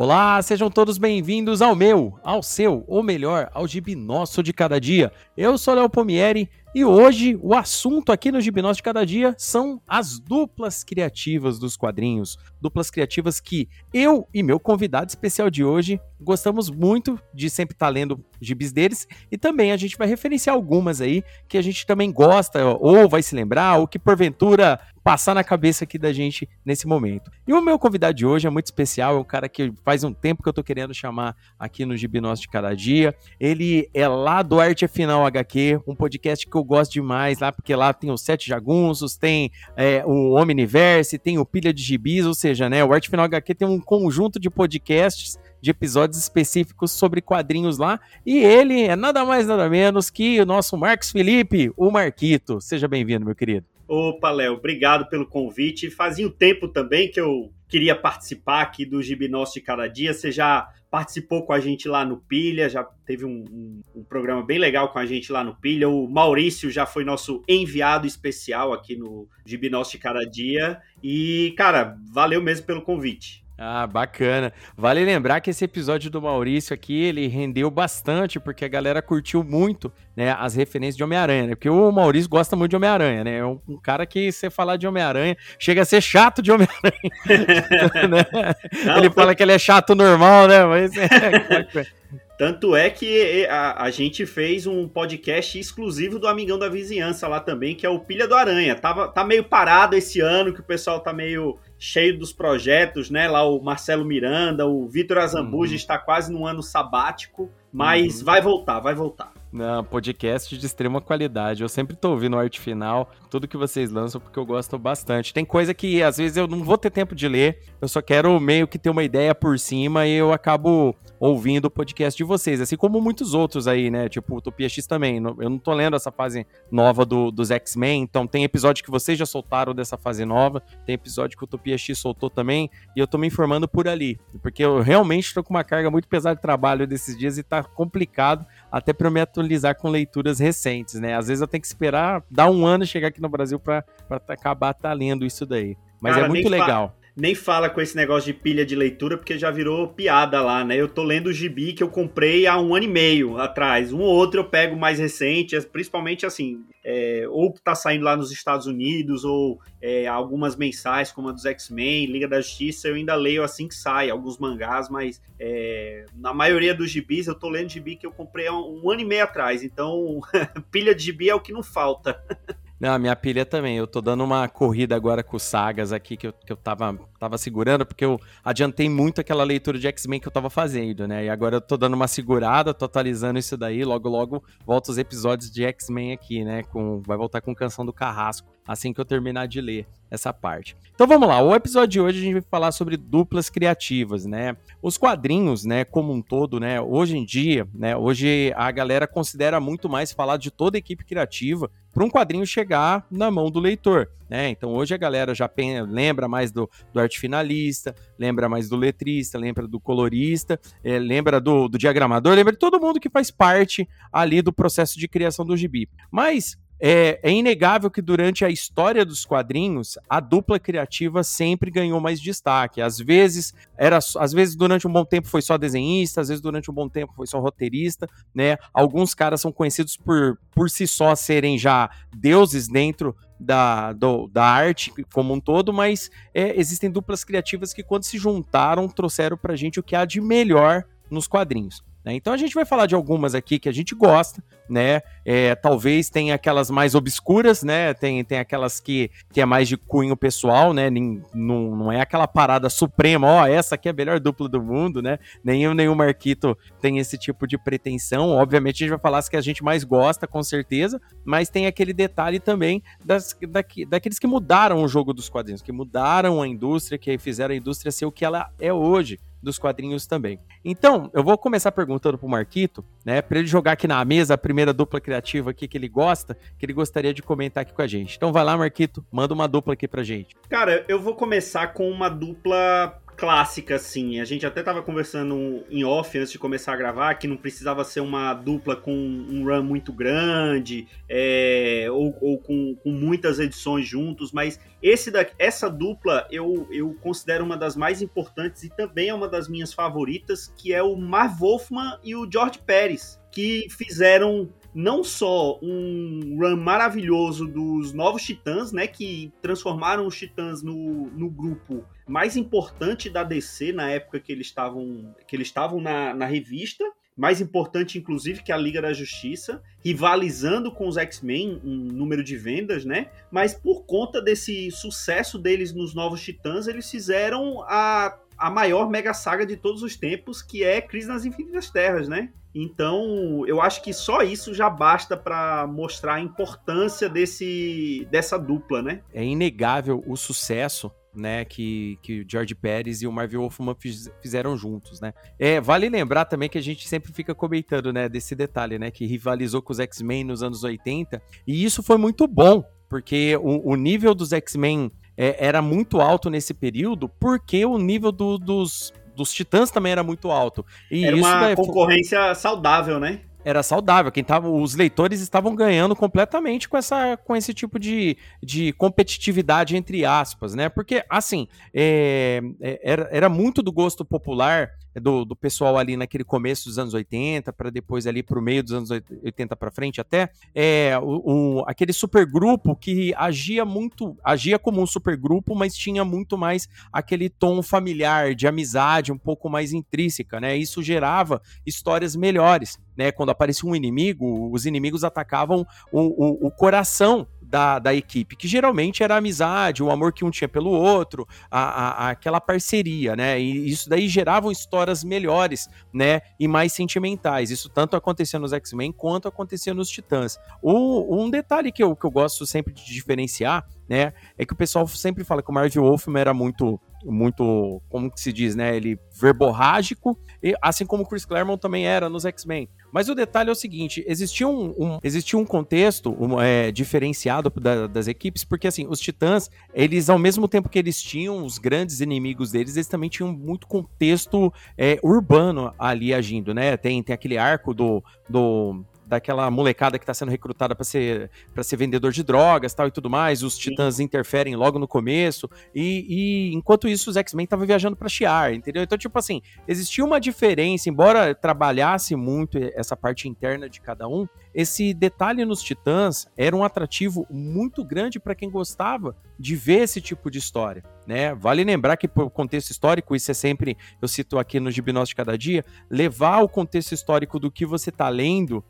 Olá, sejam todos bem-vindos ao meu, ao seu, ou melhor, ao Gibi Nosso de Cada Dia. Eu sou Léo Pomieri e hoje o assunto aqui no Gibi Nosso de Cada Dia são as duplas criativas dos quadrinhos. Duplas criativas que eu e meu convidado especial de hoje gostamos muito de sempre estar lendo gibis deles e também a gente vai referenciar algumas aí que a gente também gosta ou vai se lembrar ou que porventura passar na cabeça aqui da gente nesse momento. E o meu convidado de hoje é muito especial, é um cara que faz um tempo que eu tô querendo chamar aqui no Gibi Nosso de Cada Dia. Ele é lá do Arte Final HQ, um podcast que eu gosto demais lá, porque lá tem os Sete Jagunços, tem é, o Omniverse, tem o Pilha de Gibis, ou seja, né, o Arte Final HQ tem um conjunto de podcasts de episódios específicos sobre quadrinhos lá. E ele é nada mais, nada menos que o nosso Marcos Felipe, o Marquito. Seja bem-vindo, meu querido. Opa, Léo, obrigado pelo convite. Fazia um tempo também que eu queria participar aqui do Gibi de Cada Dia. Você já participou com a gente lá no Pilha, já teve um, um, um, programa bem legal com a gente lá no Pilha. O Maurício já foi nosso enviado especial aqui no Gibi de Cada Dia. E, cara, valeu mesmo pelo convite. Ah, bacana. Vale lembrar que esse episódio do Maurício aqui, ele rendeu bastante, porque a galera curtiu muito, né, as referências de Homem-Aranha, né? Porque o Maurício gosta muito de Homem-Aranha, né? É um, um, cara que você falar de Homem-Aranha, chega a ser chato de Homem-Aranha. né? Ele fala que ele é chato normal, né? Mas é... Tanto é que a, a, gente fez um podcast exclusivo do Amigão da Vizinhança lá também, que é o Pilha do Aranha. Tava, tá meio parado esse ano, que o pessoal tá meio cheio dos projetos, né? Lá o Marcelo Miranda, o Vitor Azambuja uhum. está quase num ano sabático, mas uhum. vai voltar, vai voltar. Não, podcast de extrema qualidade. Eu sempre tô ouvindo arte final, tudo que vocês lançam, porque eu gosto bastante. Tem coisa que às vezes eu não vou ter tempo de ler, eu só quero meio que ter uma ideia por cima e eu acabo ouvindo o podcast de vocês, assim como muitos outros aí, né? Tipo, Utopia X também. Eu não tô lendo essa fase nova do, dos X-Men, então tem episódio que vocês já soltaram dessa fase nova, tem episódio que o Utopia X soltou também, e eu tô me informando por ali, porque eu realmente tô com uma carga muito pesada de trabalho desses dias e tá complicado até para me atualizar com leituras recentes, né? Às vezes eu tenho que esperar dar um ano chegar aqui no Brasil para acabar tá lendo isso daí. Mas Cara, é muito legal nem fala com esse negócio de pilha de leitura, porque já virou piada lá, né? Eu tô lendo o gibi que eu comprei há um ano e meio atrás. Um ou outro eu pego mais recente, principalmente assim, é, ou tá saindo lá nos Estados Unidos, ou é, algumas mensais, como a dos X-Men, Liga da Justiça, eu ainda leio assim que sai, alguns mangás, mas é, na maioria dos gibis eu tô lendo gibi que eu comprei há um ano e meio atrás. Então, pilha de gibi é o que não falta. Não, a minha pilha também. Eu tô dando uma corrida agora com sagas aqui que eu, que eu tava, tava segurando, porque eu adiantei muito aquela leitura de X-Men que eu tava fazendo, né? E agora eu tô dando uma segurada, tô atualizando isso daí. Logo, logo volta os episódios de X-Men aqui, né? Com, vai voltar com Canção do Carrasco, assim que eu terminar de ler essa parte. Então vamos lá, o episódio de hoje a gente vai falar sobre duplas criativas, né? Os quadrinhos, né, como um todo, né, hoje em dia, né, hoje a galera considera muito mais falar de toda a equipe criativa para um quadrinho chegar na mão do leitor, né? Então hoje a galera já lembra mais do, do arte finalista, lembra mais do letrista, lembra do colorista, é, lembra do, do diagramador, lembra de todo mundo que faz parte ali do processo de criação do gibi. Mas é, é, inegável que durante a história dos quadrinhos a dupla criativa sempre ganhou mais destaque. Às vezes era, às vezes durante um bom tempo foi só desenhista, às vezes durante um bom tempo foi só roteirista, né? Alguns caras são conhecidos por, por si só serem já deuses dentro da, do, da arte como um todo, mas é, existem duplas criativas que quando se juntaram trouxeram pra gente o que há de melhor nos quadrinhos. Né? Então a gente vai falar de algumas aqui que a gente gosta, né? É, talvez tenha aquelas mais obscuras, né? Tem, tem aquelas que, que é mais de cunho pessoal, né? Não, não é aquela parada suprema, ó, essa aqui é a melhor dupla do mundo, né? Nenhum, nenhum Marquito tem esse tipo de pretensão. Obviamente a gente vai falar as que a gente mais gosta, com certeza, mas tem aquele detalhe também das, daqui, daqueles que mudaram o jogo dos quadrinhos, que mudaram a indústria, que fizeram a indústria ser o que ela é hoje dos quadrinhos também. Então, eu vou começar perguntando pro Marquito, né, para ele jogar aqui na mesa a primeira dupla criativa aqui que ele gosta, que ele gostaria de comentar aqui com a gente. Então vai lá, Marquito, manda uma dupla aqui pra gente. Cara, eu vou começar com uma dupla clássica, assim. A gente até tava conversando em off antes de começar a gravar que não precisava ser uma dupla com um run muito grande é, ou, ou com, com, muitas edições juntos, mas esse da, essa dupla eu, eu considero uma das mais importantes e também é uma das minhas favoritas, que é o Marv Wolfman e o George Pérez, que fizeram não só um run maravilhoso dos novos Titãs, né, que transformaram os Titãs no, no grupo mais importante da DC na época que eles estavam que eles estavam na, na revista, mais importante inclusive que a Liga da Justiça, rivalizando com os X-Men em número de vendas, né? Mas por conta desse sucesso deles nos Novos Titãs, eles fizeram a a maior mega saga de todos os tempos, que é Crise nas Infinitas Terras, né? Então, eu acho que só isso já basta para mostrar a importância desse dessa dupla, né? É inegável o sucesso né, que, que o George Pérez e o Marvel Wolfman fiz, fizeram juntos, né. É, vale lembrar também que a gente sempre fica comentando, né, desse detalhe, né, que rivalizou com os X-Men nos anos 80, e isso foi muito bom, porque o, o nível dos X-Men é, era muito alto nesse período, porque o nível do, dos, dos Titãs também era muito alto. E era uma concorrência saudável, né? Era saudável. Quem tava, os leitores estavam ganhando completamente com, essa, com esse tipo de, de competitividade, entre aspas, né? Porque, assim, é, é, era, era muito do gosto popular do, do pessoal ali naquele começo dos anos 80, para depois ali para o meio dos anos 80 para frente até, é, o, o, aquele supergrupo que agia muito, agia como um supergrupo, mas tinha muito mais aquele tom familiar, de amizade, um pouco mais intrínseca, né? Isso gerava histórias melhores, né? Quando aparecia um inimigo, os inimigos atacavam o, o, o coração da, da equipe, que geralmente era a amizade, o amor que um tinha pelo outro, a, a, aquela parceria, né? E isso daí geravam histórias melhores, né? E mais sentimentais. Isso tanto acontecia nos X-Men quanto acontecia nos Titãs. O, um detalhe que eu, que eu gosto sempre de diferenciar, né? É que o pessoal sempre fala que o Marvel Wolfman era muito muito, como que se diz, né? Ele verborrágico, e, assim como Chris Claremont também era nos X-Men. Mas o detalhe é o seguinte: existia um, um existia um contexto um, é, diferenciado da, das equipes, porque assim, os Titãs, eles, ao mesmo tempo que eles tinham os grandes inimigos deles, eles também tinham muito contexto é, urbano ali agindo, né? Tem, tem aquele arco do, do daquela molecada que está sendo recrutada para ser para ser vendedor de drogas tal e tudo mais. Os Titãs Sim. interferem logo no começo e, e enquanto isso os X-Men estavam viajando para Shiar, entendeu? Então tipo assim existia uma diferença, embora trabalhasse muito essa parte interna de cada um, esse detalhe nos Titãs era um atrativo muito grande para quem gostava de ver esse tipo de história. Né? Vale lembrar que, por contexto histórico, isso é sempre, eu cito aqui no Gibnós de Cada Dia, levar o contexto histórico do que você está lendo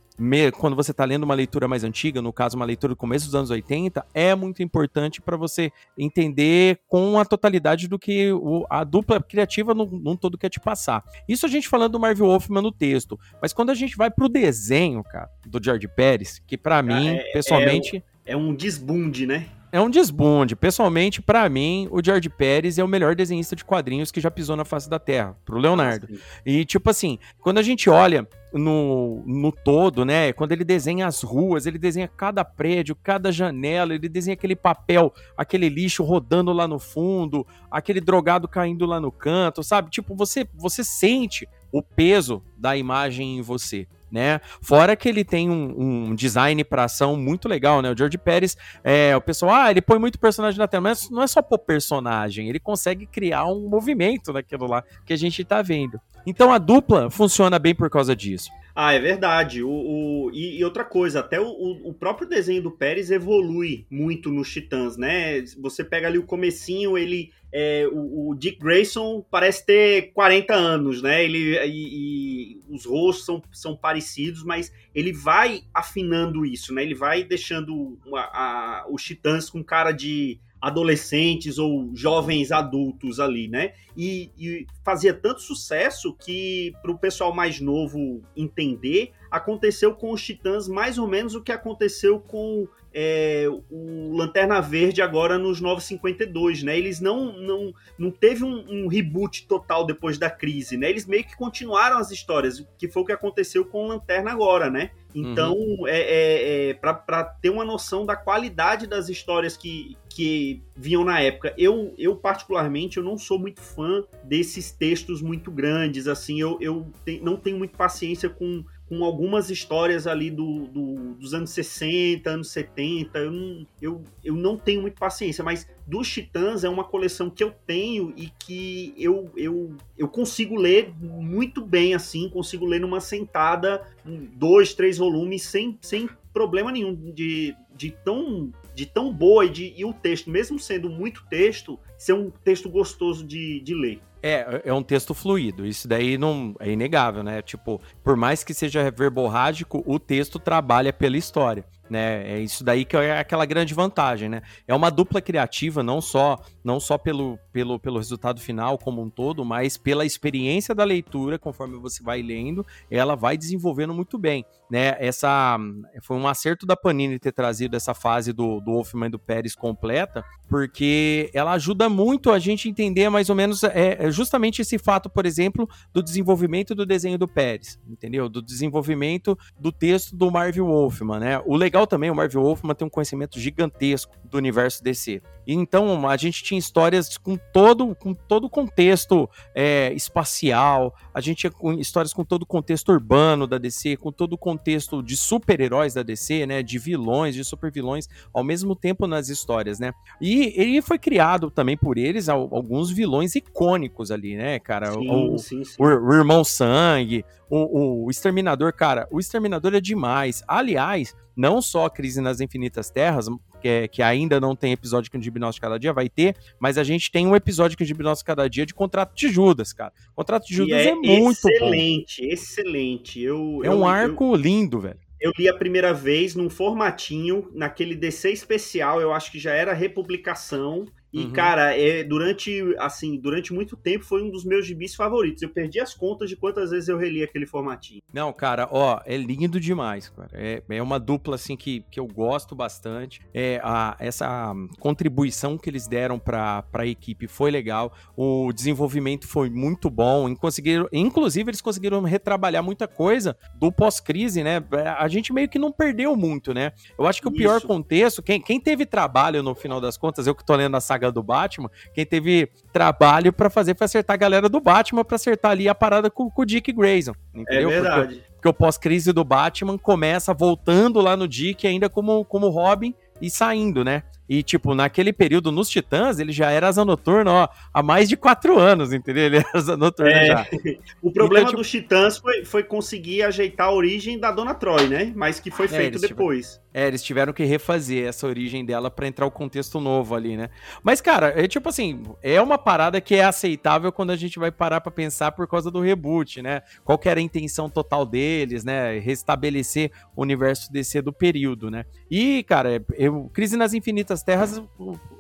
quando você está lendo uma leitura mais antiga, no caso, uma leitura do começo dos anos 80, é muito importante para você entender com a totalidade do que o, a dupla criativa num, todo quer te passar. Isso a gente falando do Marvel Wolfman no texto, mas quando a gente vai pro desenho, cara, do George Pérez, que para mim, é, pessoalmente. É, é um desbunde, né? É um desbunde. Pessoalmente, para mim, o George Pérez é o melhor desenhista de quadrinhos que já pisou na face da Terra, pro Leonardo. e, tipo assim, quando a gente olha no, no todo, né? Quando ele desenha as ruas, ele desenha cada prédio, cada janela, ele desenha aquele papel, aquele lixo rodando lá no fundo, aquele drogado caindo lá no canto, sabe? Tipo, você, você sente o peso da imagem em você né? Fora que ele tem um, um design para ação muito legal, né? O George Pérez, é, o pessoal, ah, ele põe muito personagem na tela, mas não é só pôr personagem, ele consegue criar um movimento naquilo lá que a gente tá vendo. Então a dupla funciona bem por causa disso. Ah, é verdade. O, o e, e, outra coisa, até o, o, próprio desenho do Pérez evolui muito nos Titãs, né? Você pega ali o comecinho, ele é, o, o, Dick Grayson parece ter 40 anos, né? Ele, e, e, os rostos são, são parecidos, mas ele vai afinando isso, né? Ele vai deixando a, a, os titãs com cara de adolescentes ou jovens adultos ali, né? E, e fazia tanto sucesso que, para o pessoal mais novo entender, aconteceu com os titãs mais ou menos o que aconteceu com é, o Lanterna Verde agora nos 952, né? Eles não não, não teve um, um, reboot total depois da crise, né? Eles meio que continuaram as histórias, que foi o que aconteceu com o Lanterna agora, né? Então, uhum. é, é, é para ter uma noção da qualidade das histórias que, que vinham na época. Eu, eu, particularmente, eu não sou muito fã desses textos muito grandes, assim, eu, eu te, não tenho muito paciência com com algumas histórias ali do, do, dos anos 60, anos 70. Eu não, eu, eu não tenho muita paciência, mas dos Titãs é uma coleção que eu tenho e que eu, eu, eu consigo ler muito bem, assim, consigo ler numa sentada, dois, três volumes, sem, sem problema nenhum de, de tão de tão boa e, de, e o texto, mesmo sendo muito texto, ser um texto gostoso de, de ler. É, é um texto fluido. Isso daí não é inegável, né? Tipo, por mais que seja verborrágico, o texto trabalha pela história né? É isso daí que é aquela grande vantagem, né? É uma dupla criativa, não só não só pelo, pelo, pelo resultado final como um todo, mas pela experiência da leitura, conforme você vai lendo, ela vai desenvolvendo muito bem, né? Essa foi um acerto da Panini ter trazido essa fase do, do Wolfman e do Pérez completa, porque ela ajuda muito a gente entender mais ou menos é, é justamente esse fato, por exemplo, do desenvolvimento do desenho do Pérez, entendeu? Do desenvolvimento do texto do Marvel Wolfman, né? O legal também, o Marvel Wolfman tem um conhecimento gigantesco do universo DC. Então a gente tinha histórias com todo com todo o contexto é, espacial, a gente tinha histórias com todo o contexto urbano da DC, com todo o contexto de super-heróis da DC, né, de vilões, de super-vilões, ao mesmo tempo nas histórias, né? E ele foi criado também por eles alguns vilões icônicos ali, né, cara? Sim, o, sim, sim. O, o, Irmão Sangue, o, o Exterminador, cara, o Exterminador é demais. Aliás, não só a Crise nas Infinitas Terras, que, é, que ainda não tem episódio com o Hipnose Cada Dia, vai ter, mas a gente tem um episódio com o Hipnose Cada Dia de Contrato de Judas, cara. Contrato de Judas é, é, muito excelente, bom. excelente. Eu, é eu, um arco eu, lindo, velho. Eu li a primeira vez num formatinho, naquele DC especial, eu acho que já era republicação. E, uhum. cara, é, durante, assim, durante muito tempo foi um dos meus gibis favoritos. Eu perdi as contas de quantas vezes eu reli aquele formatinho. Não, cara, ó, é lindo demais, cara. É, é uma dupla, assim, que, que eu gosto bastante. É, a, essa contribuição que eles deram pra, pra equipe foi legal. O desenvolvimento foi muito bom. Conseguiram, inclusive, eles conseguiram retrabalhar muita coisa do pós-crise, né? A gente meio que não perdeu muito, né? Eu acho que o pior contexto, quem, quem teve trabalho no final das contas, eu que tô lendo a saga saga do Batman, quem teve trabalho para fazer foi acertar a galera do Batman para acertar ali a parada com, com o Dick Grayson. Entendeu? É verdade. Porque, porque o pós-crise do Batman começa voltando lá no Dick ainda como, como Robin e saindo, né? E, tipo, naquele período, nos Titãs, ele já era asa noturna, ó, há mais de quatro anos, entendeu? Ele era asa noturna é, já. O problema então, tipo... dos Titãs foi, foi conseguir ajeitar a origem da Dona Troy, né? Mas que foi é, feito depois. Tiveram... É, eles tiveram que refazer essa origem dela para entrar o contexto novo ali, né? Mas, cara, é tipo assim, é uma parada que é aceitável quando a gente vai parar para pensar por causa do reboot, né? Qual que era a intenção total deles, né? Restabelecer o universo DC do período, né? E, cara, eu, Crise nas Infinitas Terras,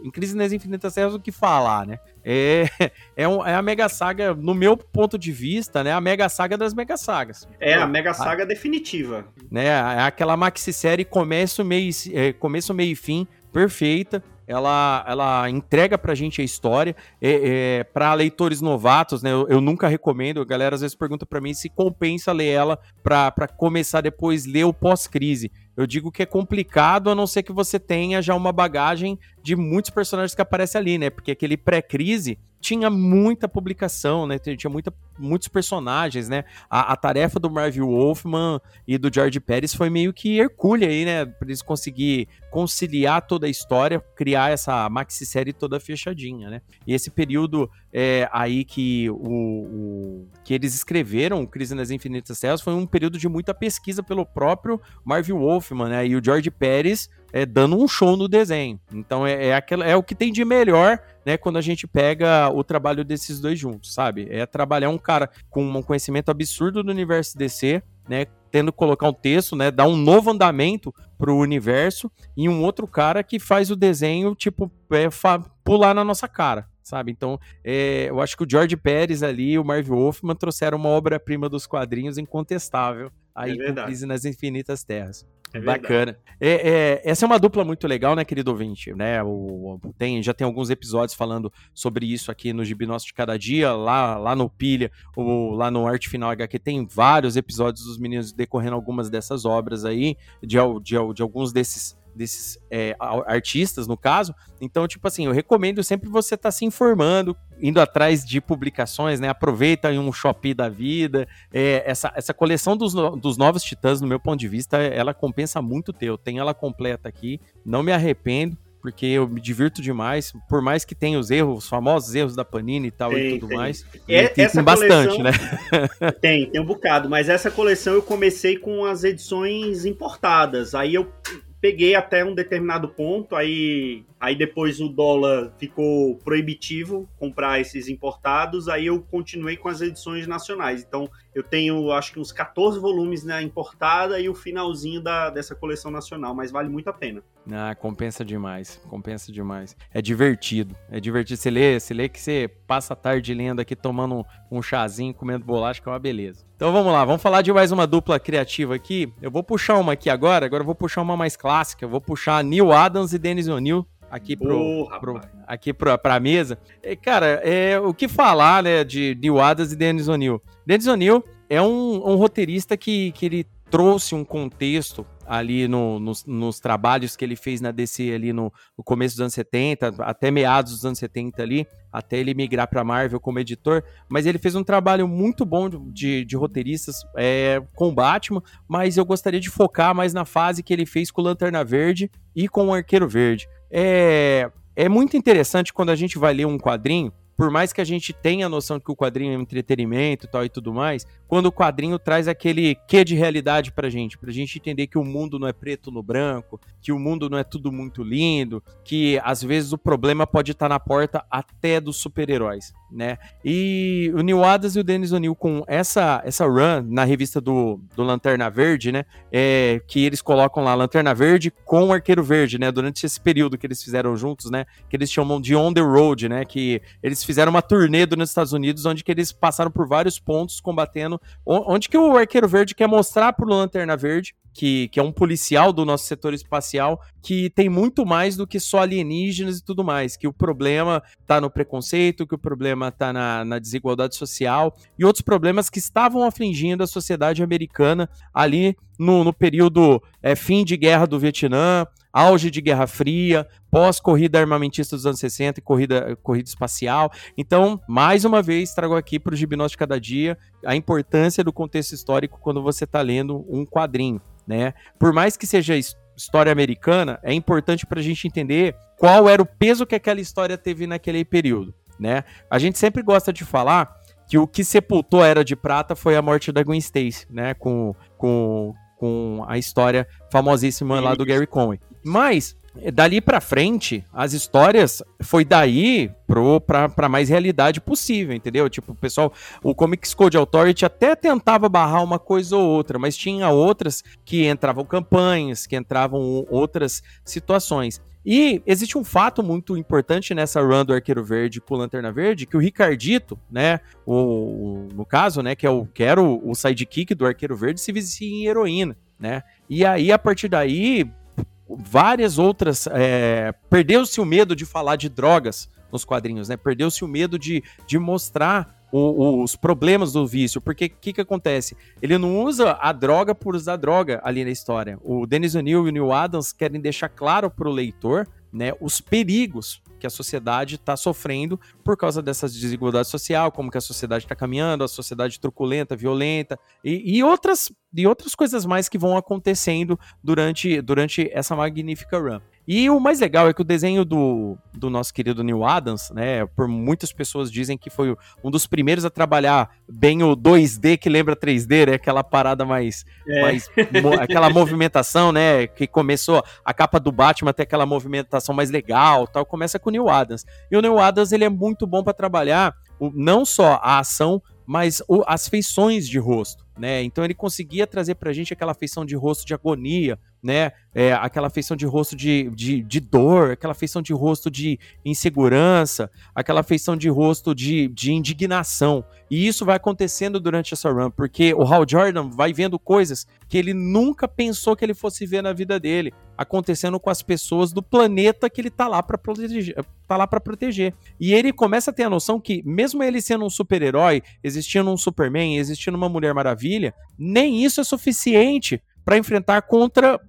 em Crise nas Infinitas Terras, o que falar, né? É, é, um, é a Mega Saga, no meu ponto de vista, né? A Mega Saga das Mega Sagas. É a Mega Saga a, definitiva. Né? É aquela maxi-série começo, meio, é, começo, meio e fim, perfeita ela, ela entrega pra gente a história. É, é para leitores novatos, né? Eu, eu, nunca recomendo. A galera às vezes pergunta para mim se compensa ler ela para começar depois ler o pós-crise. Eu digo que é complicado, a não ser que você tenha já uma bagagem de muitos personagens que aparecem ali, né? Porque aquele pré-crise tinha muita publicação, né? Tinha muita, muitos personagens, né? A, a, tarefa do Marvel Wolfman e do George Pérez foi meio que hercúlea aí, né? Pra eles conseguir conciliar toda a história, criar essa maxi-série toda fechadinha, né? E esse período é, aí que, o, o, que eles escreveram, Crise nas Infinitas Terras, foi um período de muita pesquisa pelo próprio Marvel Wolfman, né? E o George Pérez é, dando um show no desenho. Então é, é, aquela, é o que tem de melhor, né, quando a gente pega o trabalho desses dois juntos, sabe? É trabalhar um cara com um conhecimento absurdo do universo DC, né, tendo que colocar um texto, né, dar um novo andamento pro universo e um outro cara que faz o desenho, tipo, é, pular na nossa cara, sabe? Então, é, eu acho que o George Pérez ali e o Marvel Wolfman trouxeram uma obra-prima dos quadrinhos incontestável aí é com Crise nas Infinitas Terras. É Bacana. É, é, essa é uma dupla muito legal, né, querido ouvinte? Né? O, tem, já tem alguns episódios falando sobre isso aqui no Gibi Nosso de Cada Dia, lá, lá no Pilha, ou lá no Arte Final HQ, tem vários episódios dos meninos decorrendo algumas dessas obras aí, de, de, de alguns desses desses é, artistas, no caso. Então, tipo assim, eu recomendo sempre você estar tá se informando, indo atrás de publicações, né? Aproveita em um Shopee da vida. É, essa, essa coleção dos, dos novos titãs, no meu ponto de vista, ela compensa muito ter. Eu tenho ela completa aqui, não me arrependo porque eu me divirto demais, por mais que tenha os erros, os famosos erros da Panini e tal tem, e tudo tem. mais. É, tem, essa tem bastante, né? tem, tem um bocado, mas essa coleção eu comecei com as edições importadas. Aí eu peguei até um determinado ponto, aí, aí depois o dólar ficou proibitivo comprar esses importados, aí eu continuei com as edições nacionais. Então eu tenho acho que uns 14 volumes na importada e o finalzinho da, dessa coleção nacional, mas vale muito a pena. Ah, compensa demais, compensa demais. É divertido, é divertido. Você lê, você lê que você passa a tarde lendo aqui, tomando um, um chazinho, comendo bolacha, que é uma beleza. Então vamos lá, vamos falar de mais uma dupla criativa aqui. Eu vou puxar uma aqui agora, agora eu vou puxar uma mais clássica. Eu vou puxar Neil Adams e Dennis O'Neill aqui pro, oh, pro aqui pra, pra mesa. E, cara, é, o que falar, né, de Neil Adams e Dennis O'Neill? Dennis O'Neill é um, um roteirista que, que ele trouxe um contexto ali no, nos, nos, trabalhos que ele fez na DC ali no, no, começo dos anos 70, até meados dos anos 70 ali, até ele migrar para Marvel como editor, mas ele fez um trabalho muito bom de, de roteiristas é, com Batman, mas eu gostaria de focar mais na fase que ele fez com o Lanterna Verde e com o Arqueiro Verde. É, é muito interessante quando a gente vai ler um quadrinho, por mais que a gente tenha a noção de que o quadrinho é um entretenimento e tal e tudo mais, quando o quadrinho traz aquele quê de realidade pra gente, pra gente entender que o mundo não é preto no branco, que o mundo não é tudo muito lindo, que às vezes o problema pode estar na porta até dos super-heróis, né? E o Neil Adams e o Dennis O'Neill com essa essa run na revista do, do Lanterna Verde, né? É, que eles colocam lá Lanterna Verde com Arqueiro Verde, né? Durante esse período que eles fizeram juntos, né? Que eles chamam de On the Road, né? Que eles fizeram uma turnê nos Estados Unidos, onde que eles passaram por vários pontos combatendo. Onde que o Arqueiro Verde quer mostrar pro Lanterna Verde que, que, é um policial do nosso setor espacial, que tem muito mais do que só alienígenas e tudo mais, que o problema está no preconceito, que o problema está na, na, desigualdade social e outros problemas que estavam afligindo a sociedade americana ali no, no período é, fim de guerra do Vietnã, auge de Guerra Fria, pós-corrida armamentista dos anos 60 e corrida, corrida espacial. Então, mais uma vez, trago aqui para o Gibnóstico de Cada Dia a importância do contexto histórico quando você está lendo um quadrinho. Né? Por mais que seja história americana, é importante para a gente entender qual era o peso que aquela história teve naquele período. Né? A gente sempre gosta de falar que o que sepultou a Era de Prata foi a morte da Gwen Stacy, né? Com, com, com a história famosíssima lá do Gary Conway. Mas dali para frente, as histórias foi daí pro, pra, pra mais realidade possível, entendeu? Tipo, o pessoal, o Comics Code Authority até tentava barrar uma coisa ou outra, mas tinha outras que entravam campanhas, que entravam outras situações. E existe um fato muito importante nessa run do Arqueiro Verde com Lanterna Verde, que o Ricardito, né, o, o, no caso, né, que, é o, que era o, o sidekick do Arqueiro Verde, se vicia em heroína, né? E aí, a partir daí, várias outras. É, Perdeu-se o medo de falar de drogas nos quadrinhos, né? Perdeu-se o medo de, de mostrar o, os problemas do vício, porque o que, que acontece? Ele não usa a droga por usar droga ali na história. O Dennis O'Neill e o Neil Adams querem deixar claro para o leitor né, os perigos que a sociedade está sofrendo por causa dessa desigualdade social, como que a sociedade está caminhando, a sociedade truculenta, violenta e, e, outras, e outras coisas mais que vão acontecendo durante, durante essa magnífica run. E o mais legal é que o desenho do, do nosso querido Neil Adams, né, por muitas pessoas dizem que foi um dos primeiros a trabalhar bem o 2D que lembra 3D, né, aquela parada mais, é. mais aquela movimentação, né, que começou a capa do Batman até aquela movimentação mais legal, tal, começa com o Neil Adams. E o Neil Adams, ele é muito bom para trabalhar o, não só a ação, mas o, as feições de rosto. Né? Então ele conseguia trazer pra gente aquela feição de rosto de agonia, né? É, aquela feição de rosto de, de, de, dor, aquela feição de rosto de insegurança, aquela feição de rosto de, de indignação. E isso vai acontecendo durante essa run, porque o Hal Jordan vai vendo coisas que ele nunca pensou que ele fosse ver na vida dele, acontecendo com as pessoas do planeta que ele tá lá para proteger, tá lá para proteger. E ele começa a ter a noção que mesmo ele sendo um super-herói, existindo um Superman, existindo uma Mulher Maravilha, nem isso é suficiente para enfrentar contra,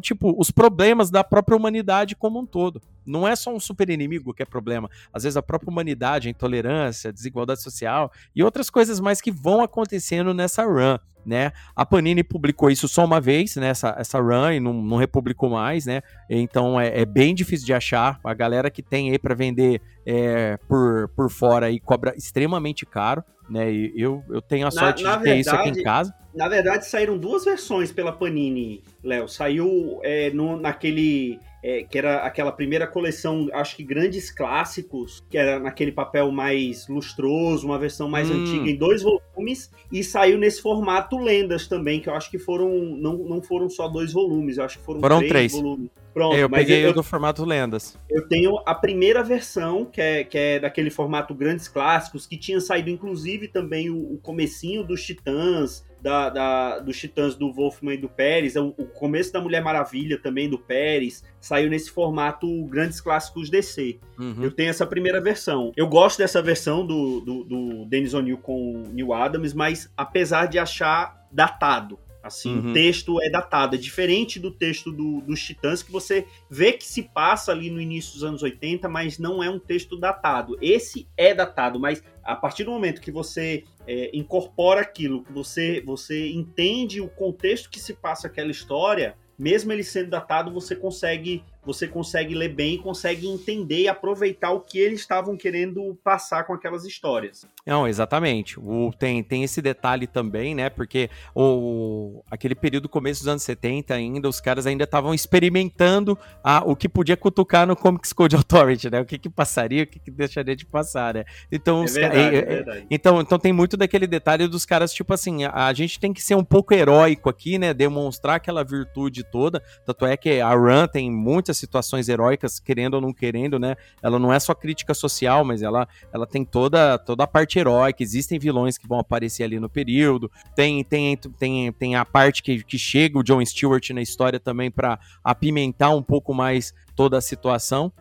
tipo, os problemas da própria humanidade como um todo. Não é só um super inimigo que é problema. Às vezes a própria humanidade, a intolerância, a desigualdade social e outras coisas mais que vão acontecendo nessa run, né? A Panini publicou isso só uma vez, né? Essa, essa run e não, não republicou mais, né? Então é, é, bem difícil de achar. A galera que tem aí para vender é, por, por fora aí cobra extremamente caro, né? E eu, eu tenho a sorte na, na de ter verdade, isso aqui em casa. Na verdade, saíram duas versões pela Panini, Léo. Saiu é, no, naquele é, que era aquela primeira coleção, acho que grandes clássicos, que era naquele papel mais lustroso, uma versão mais hum. antiga, em dois volumes, e saiu nesse formato lendas também, que eu acho que foram não, não foram só dois volumes, eu acho que foram, foram três, três. volumes. Pronto, eu peguei eu, o do formato lendas. Eu tenho a primeira versão, que é, que é daquele formato grandes clássicos, que tinha saído inclusive também o, o comecinho dos Titãs, da, da, dos Titãs do Wolfman e do Pérez, o, o, começo da Mulher Maravilha também do Pérez, saiu nesse formato Grandes Clássicos DC. Uhum. Eu tenho essa primeira versão. Eu gosto dessa versão do, do, do Dennis O'Neill com Neil Adams, mas apesar de achar datado, Assim, uhum. o texto é datado, é diferente do texto do, dos Titãs, que você vê que se passa ali no início dos anos 80, mas não é um texto datado. Esse é datado, mas a partir do momento que você é, incorpora aquilo, que você, você entende o contexto que se passa aquela história, mesmo ele sendo datado, você consegue você consegue ler bem, consegue entender e aproveitar o que eles estavam querendo passar com aquelas histórias. Não, exatamente. O, tem, tem esse detalhe também, né? Porque o, aquele período começo dos anos 70 ainda, os caras ainda estavam experimentando a, o que podia cutucar no Comics Code Authority, né? O que que passaria, o que, que deixaria de passar, né? Então, é verdade, é, é. Então, então tem muito daquele detalhe dos caras, tipo assim, a, a, gente tem que ser um pouco heróico aqui, né? Demonstrar aquela virtude toda. Tanto é que a Run tem muitas situações heróicas, querendo ou não querendo, né? Ela não é só crítica social, mas ela, ela tem toda, toda a parte heróica. Existem vilões que vão aparecer ali no período. Tem, tem, tem, tem a parte que, que chega o John Stewart na história também para apimentar um pouco mais toda a situação.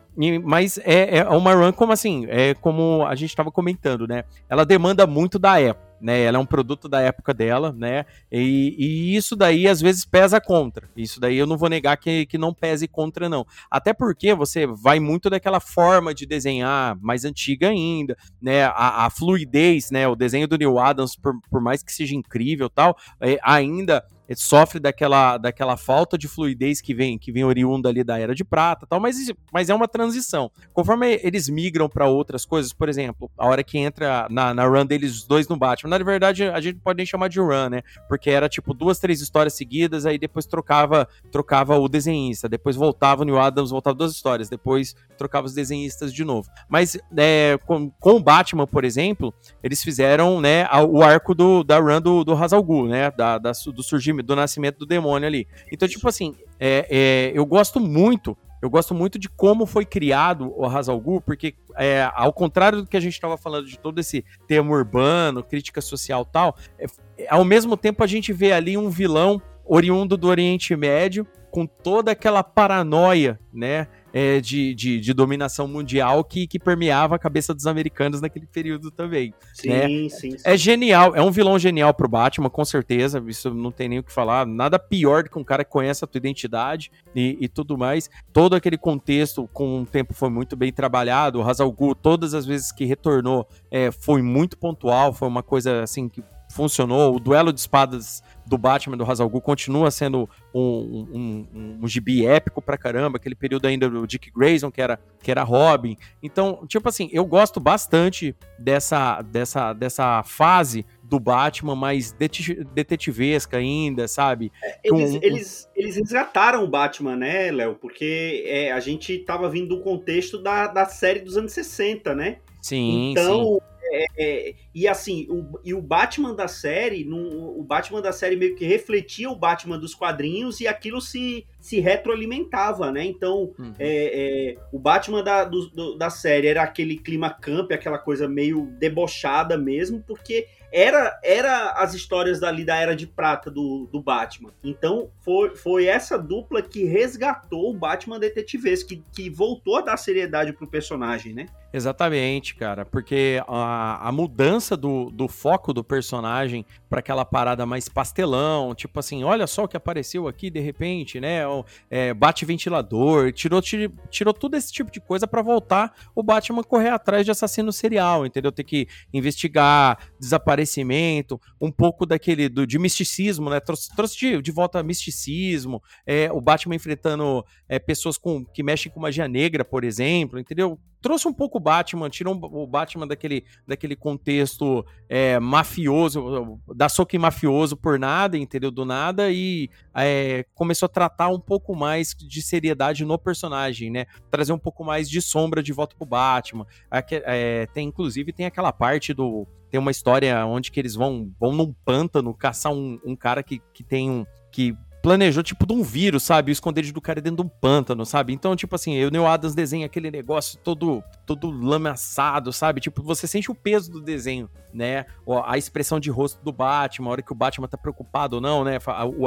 Mas é, é uma run como assim, é como a gente estava comentando, né? Ela demanda muito da época né? Ela é um produto da época dela, né? E, e, isso daí às vezes pesa contra. Isso daí eu não vou negar que, que não pese contra, não. Até porque você vai muito daquela forma de desenhar mais antiga ainda, né? A, a fluidez, né? O desenho do Neil Adams, por, por mais que seja incrível tal, é, ainda sofre daquela, daquela falta de fluidez que vem que vem oriunda ali da era de prata tal mas, mas é uma transição. Conforme eles migram para outras coisas por exemplo a hora que entra na, na run deles dois no Batman na verdade a gente pode nem chamar de run né? Porque era tipo duas três histórias seguidas aí depois trocava trocava o desenhista depois voltava o New Adams voltava duas histórias depois trocava os desenhistas de novo. Mas é, com, com o Batman por exemplo eles fizeram né o arco do da run do, do Hazal Ghul, né da, da do surgimento do nascimento do demônio ali. Então, tipo assim, é, é, eu gosto muito eu gosto muito de como foi criado o Hazal porque, é, ao contrário do que a gente estava falando de todo esse termo urbano, crítica social tal, é, ao mesmo tempo a gente vê ali um vilão oriundo do Oriente Médio, com toda aquela paranoia, né? É, de, de, de, dominação mundial que, que permeava a cabeça dos americanos naquele período também. Sim, né? sim, sim. É genial, é um vilão genial pro Batman, com certeza. Isso não tem nem o que falar. Nada pior do que um cara que conhece a tua identidade e, e tudo mais. Todo aquele contexto, com o tempo, foi muito bem trabalhado. O Hazal Ghul, todas as vezes que retornou, é, foi muito pontual. Foi uma coisa assim que funcionou. O duelo de espadas do Batman do Hazal Ghul continua sendo um, um, um, um gibi épico pra caramba, aquele período ainda do Dick Grayson, que era, que era Robin. Então, tipo assim, eu gosto bastante dessa, dessa, dessa fase do Batman mais detetivesca ainda, sabe? É, eles, Com... eles, eles resgataram o Batman, né, Léo? Porque é, a gente tava vindo do contexto da, da série dos anos 60, né? Sim, então, sim é, é, e assim, o, e o Batman da série, no, o Batman da série meio que refletia o Batman dos quadrinhos e aquilo se, se retroalimentava, né? Então, uhum. é, é, o Batman da, do, do, da série era aquele clima camp, aquela coisa meio debochada mesmo, porque era, era as histórias dali da Era de Prata do, do Batman. Então, foi, foi essa dupla que resgatou o Batman detetivesco, que, que voltou a dar seriedade pro personagem, né? Exatamente, cara, porque a, a mudança do, do foco do personagem para aquela parada mais pastelão, tipo assim, olha só o que apareceu aqui de repente, né? É, bate ventilador, tirou, tirou, tirou esse tipo de coisa para voltar o Batman correr atrás de assassino serial, entendeu? Ter que investigar desaparecimento, um pouco daquele do, de misticismo, né? Trouxe, trouxe de, de volta misticismo, é, o Batman enfrentando é, pessoas com, que mexem com magia negra, por exemplo, entendeu? Trouxe um pouco o Batman, tirou o Batman daquele, daquele contexto é, mafioso, da soque mafioso por nada, entendeu? Do nada, e é, começou a tratar um pouco mais de seriedade no personagem, né? Trazer um pouco mais de sombra de volta pro Batman. É, tem, inclusive, tem aquela parte do. Tem uma história onde que eles vão, vão num pântano caçar um, um cara que, que tem um. que planejou tipo de um vírus, sabe? O esconderijo do cara dentro de um pântano, sabe? Então, tipo assim, o Neil Adams desenha aquele negócio todo todo lamaçado, sabe? Tipo, você sente o peso do desenho, né? A expressão de rosto do Batman, a hora que o Batman tá preocupado ou não, né?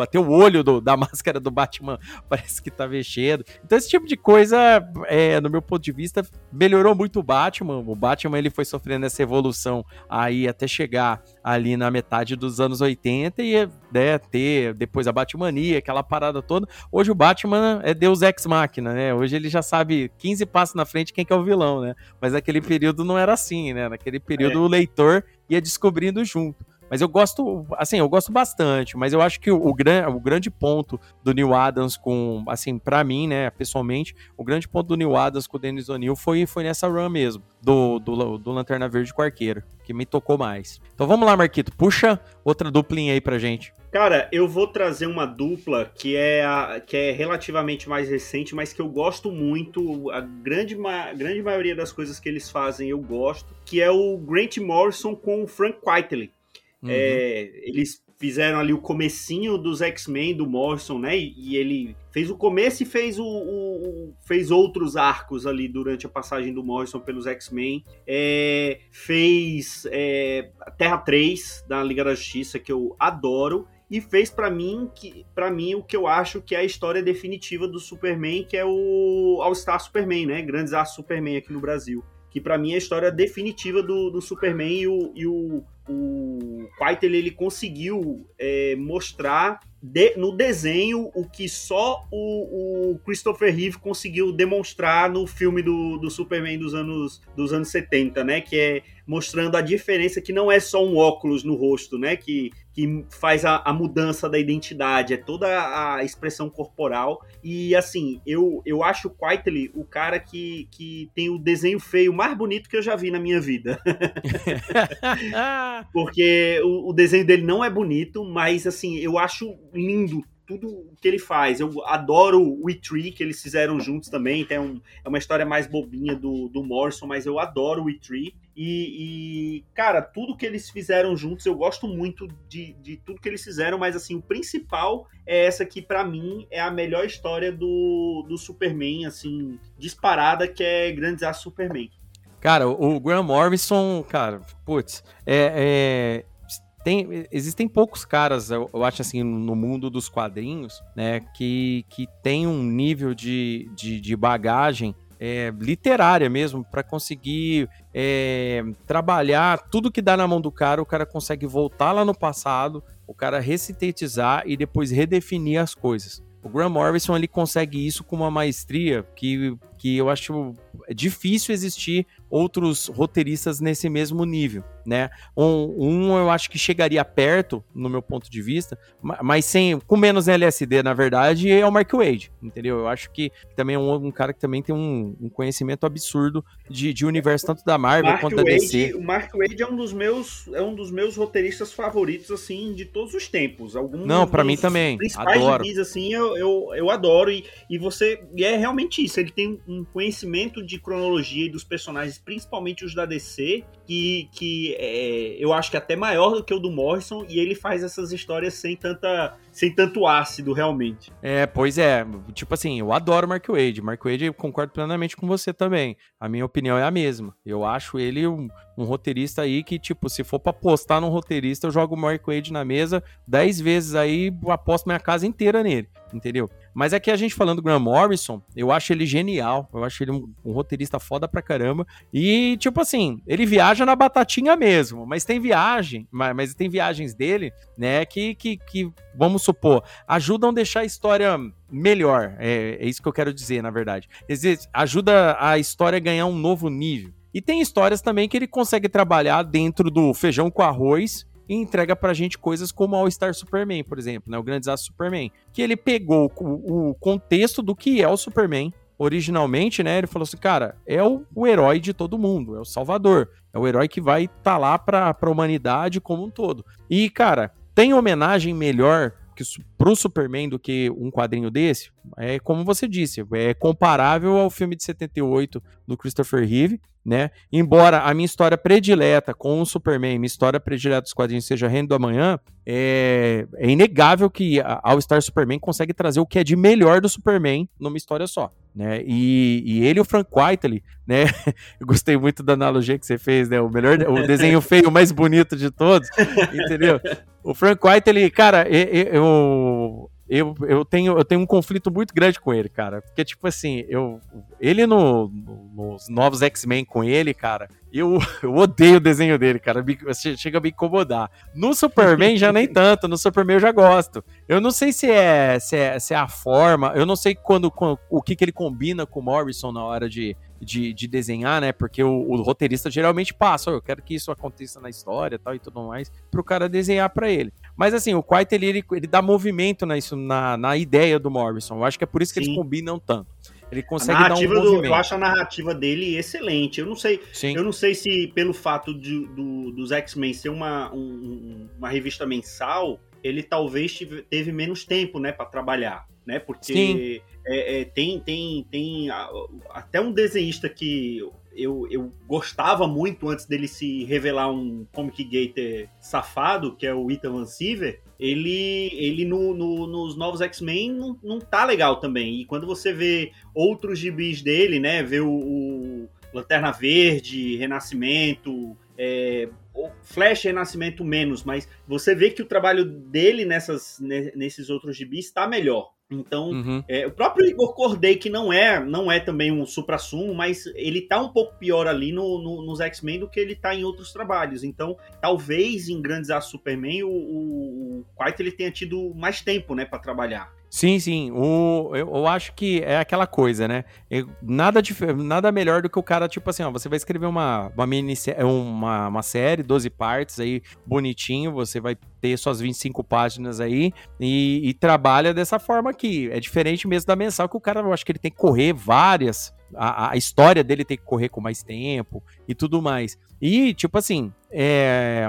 Até o olho do, da máscara do Batman parece que tá mexendo. Então, esse tipo de coisa, é, no meu ponto de vista, melhorou muito o Batman. O Batman, ele foi sofrendo essa evolução aí até chegar ali na metade dos anos 80 e né, ter depois a Batmania, aquela parada toda. Hoje o Batman é Deus Ex Machina, né? Hoje ele já sabe 15 passos na frente quem que é o vilão, né? Mas naquele período não era assim, né? Naquele período é. o leitor ia descobrindo junto. Mas eu gosto, assim, eu gosto bastante, mas eu acho que o, o, gran, o grande ponto do Neil Adams com, assim, para mim, né, pessoalmente, o grande ponto do Neil Adams com o Dennis O'Neill foi, foi nessa run mesmo, do, do, do Lanterna Verde com Arqueiro, que me tocou mais. Então vamos lá, Marquito, puxa outra duplinha aí pra gente. Cara, eu vou trazer uma dupla que é, a, que é relativamente mais recente, mas que eu gosto muito. A grande, ma, grande maioria das coisas que eles fazem eu gosto, que é o Grant Morrison com o Frank Quitely. Uhum. É, eles fizeram ali o comecinho dos X-Men do Morrison, né? E, e, ele fez o começo e fez o, o, fez outros arcos ali durante a passagem do Morrison pelos X-Men. É, fez é, Terra 3 da Liga da Justiça que eu adoro e fez para mim que para mim o que eu acho que é a história definitiva do Superman, que é o All Star Superman, né? Grandes Aços Superman aqui no Brasil que para mim é a história definitiva do, do Superman e o, e o, o Quaitel, ele conseguiu é, mostrar de, no desenho o que só o, o, Christopher Reeve conseguiu demonstrar no filme do, do Superman dos anos, dos anos 70, né? Que é mostrando a diferença que não é só um óculos no rosto, né? Que, que faz a, a mudança da identidade, é toda a expressão corporal. E assim, eu, eu acho o Quitely o cara que, que tem o desenho feio mais bonito que eu já vi na minha vida. Porque o, o desenho dele não é bonito, mas assim, eu acho lindo tudo que ele faz. Eu adoro o We Tree que eles fizeram juntos também. Tem um, é uma história mais bobinha do, do Morrison, mas eu adoro o We Tree. E, e, cara, tudo que eles fizeram juntos, eu gosto muito de, de tudo que eles fizeram, mas assim, o principal é essa que, para mim, é a melhor história do, do Superman, assim, disparada, que é Grandes Aços Superman. Cara, o Graham Morrison, cara, putz, é, é, tem, existem poucos caras, eu, eu, acho assim, no mundo dos quadrinhos, né, que, que tem um nível de, de, de bagagem é, literária mesmo, para conseguir é, trabalhar tudo que dá na mão do cara, o cara consegue voltar lá no passado, o cara ressintetizar e depois redefinir as coisas. O Graham Morrison ele consegue isso com uma maestria que, que eu acho difícil existir outros roteiristas nesse mesmo nível, né? Um, um, eu acho que chegaria perto, no meu ponto de vista, mas sem, com menos LSD, na verdade, é o Mark Wade, entendeu? Eu acho que também é um, um cara que também tem um, um conhecimento absurdo de, de, universo tanto da Marvel Mark quanto da DC. O Mark Wade é um dos meus é um dos meus roteiristas favoritos assim de todos os tempos. Alguns Não, para mim também. Adoro. Gibis, assim, eu, eu, eu adoro e, e você e é realmente isso. Ele tem um conhecimento de cronologia e dos personagens, principalmente os da DC, que, que é, eu acho que é até maior do que o do Morrison e ele faz essas histórias sem tanta sem tanto ácido realmente. É, pois é, tipo assim, eu adoro Mark Wade. Mark Wade eu concordo plenamente com você também. A minha opinião é a mesma. Eu acho ele um, um roteirista aí que tipo, se for para apostar num roteirista, eu jogo Mark Wade na mesa 10 vezes aí, aposto minha casa inteira nele, entendeu? Mas aqui a gente falando do Graham Morrison, eu acho ele genial. Eu acho ele um, um, roteirista foda pra caramba. E, tipo assim, ele viaja na batatinha mesmo. Mas tem viagem, mas, mas tem viagens dele, né, que, que, que, vamos supor, ajudam a deixar a história melhor. É, é isso que eu quero dizer, na verdade. Ajuda a história a ganhar um novo nível. E tem histórias também que ele consegue trabalhar dentro do feijão com arroz e entrega pra gente coisas como All Star Superman, por exemplo, né? O Grande Desastre Superman. Que ele pegou o, o contexto do que é o Superman originalmente, né, ele falou assim, cara, é o, o, herói de todo mundo, é o salvador, é o herói que vai estar tá lá pra, pra humanidade como um todo. E, cara, tem homenagem melhor que pro Superman do que um quadrinho desse? É como você disse, é comparável ao filme de 78 do Christopher Reeve, né? Embora a minha história predileta com o Superman, minha história predileta dos quadrinhos seja Reino do Amanhã, é, é inegável que a All Star Superman consegue trazer o que é de melhor do Superman numa história só. Né? E, e ele e o Frank Whiteley, né? Eu gostei muito da analogia que você fez, né? O melhor, o desenho feio mais bonito de todos, entendeu? O Frank Whiteley, cara, eu, eu, eu, tenho, eu tenho um conflito muito grande com ele, cara. Porque, tipo assim, eu, ele no, no nos novos X-Men com ele, cara, eu, eu odeio o desenho dele, cara. chega a me incomodar. No Superman já nem tanto, no Superman eu já gosto. Eu não sei se é, se é, se é a forma, eu não sei quando, quando o que, que ele combina com o Morrison na hora de, de, de desenhar, né? Porque o, o, roteirista geralmente passa, oh, eu quero que isso aconteça na história tal, e tudo mais, pro cara desenhar para ele. Mas assim, o Quiet ele, ele, dá movimento na, isso, na, na ideia do Morrison. Eu acho que é por isso que Sim. eles combinam tanto. Ele consegue dar um movimento. Do, eu acho a narrativa dele excelente. Eu não sei, Sim. eu não sei se pelo fato de, do, dos X-Men ser uma, um, uma revista mensal, ele talvez teve menos tempo, né, para trabalhar, né? Porque é, é, tem tem tem até um desenhista que eu, eu gostava muito antes dele se revelar um comic gator safado, que é o Ethan Van Siever, ele, ele no, no, nos novos X-Men não, não tá legal também. E quando você vê outros gibis dele, né, vê o, o Lanterna Verde, Renascimento, é, Flash Renascimento menos, mas você vê que o trabalho dele nessas, nesses outros gibis está melhor. Então, uhum. é, o próprio Igor Corday, que não é não é também um supra-sumo, mas ele tá um pouco pior ali no, no, nos X-Men do que ele tá em outros trabalhos. Então, talvez em Grandes A Superman, o, o, o White ele tenha tido mais tempo, né, para trabalhar. Sim, sim. O, eu, eu, acho que é aquela coisa, né? Eu, nada, nada melhor do que o cara, tipo assim, ó, você vai escrever uma, uma, mini, uma, uma série, 12 partes aí, bonitinho, você vai ter suas 25 páginas aí e, e trabalha dessa forma aqui. É diferente mesmo da mensal, que o cara, eu acho que ele tem que correr várias a, a, história dele tem que correr com mais tempo e tudo mais. E, tipo assim, é,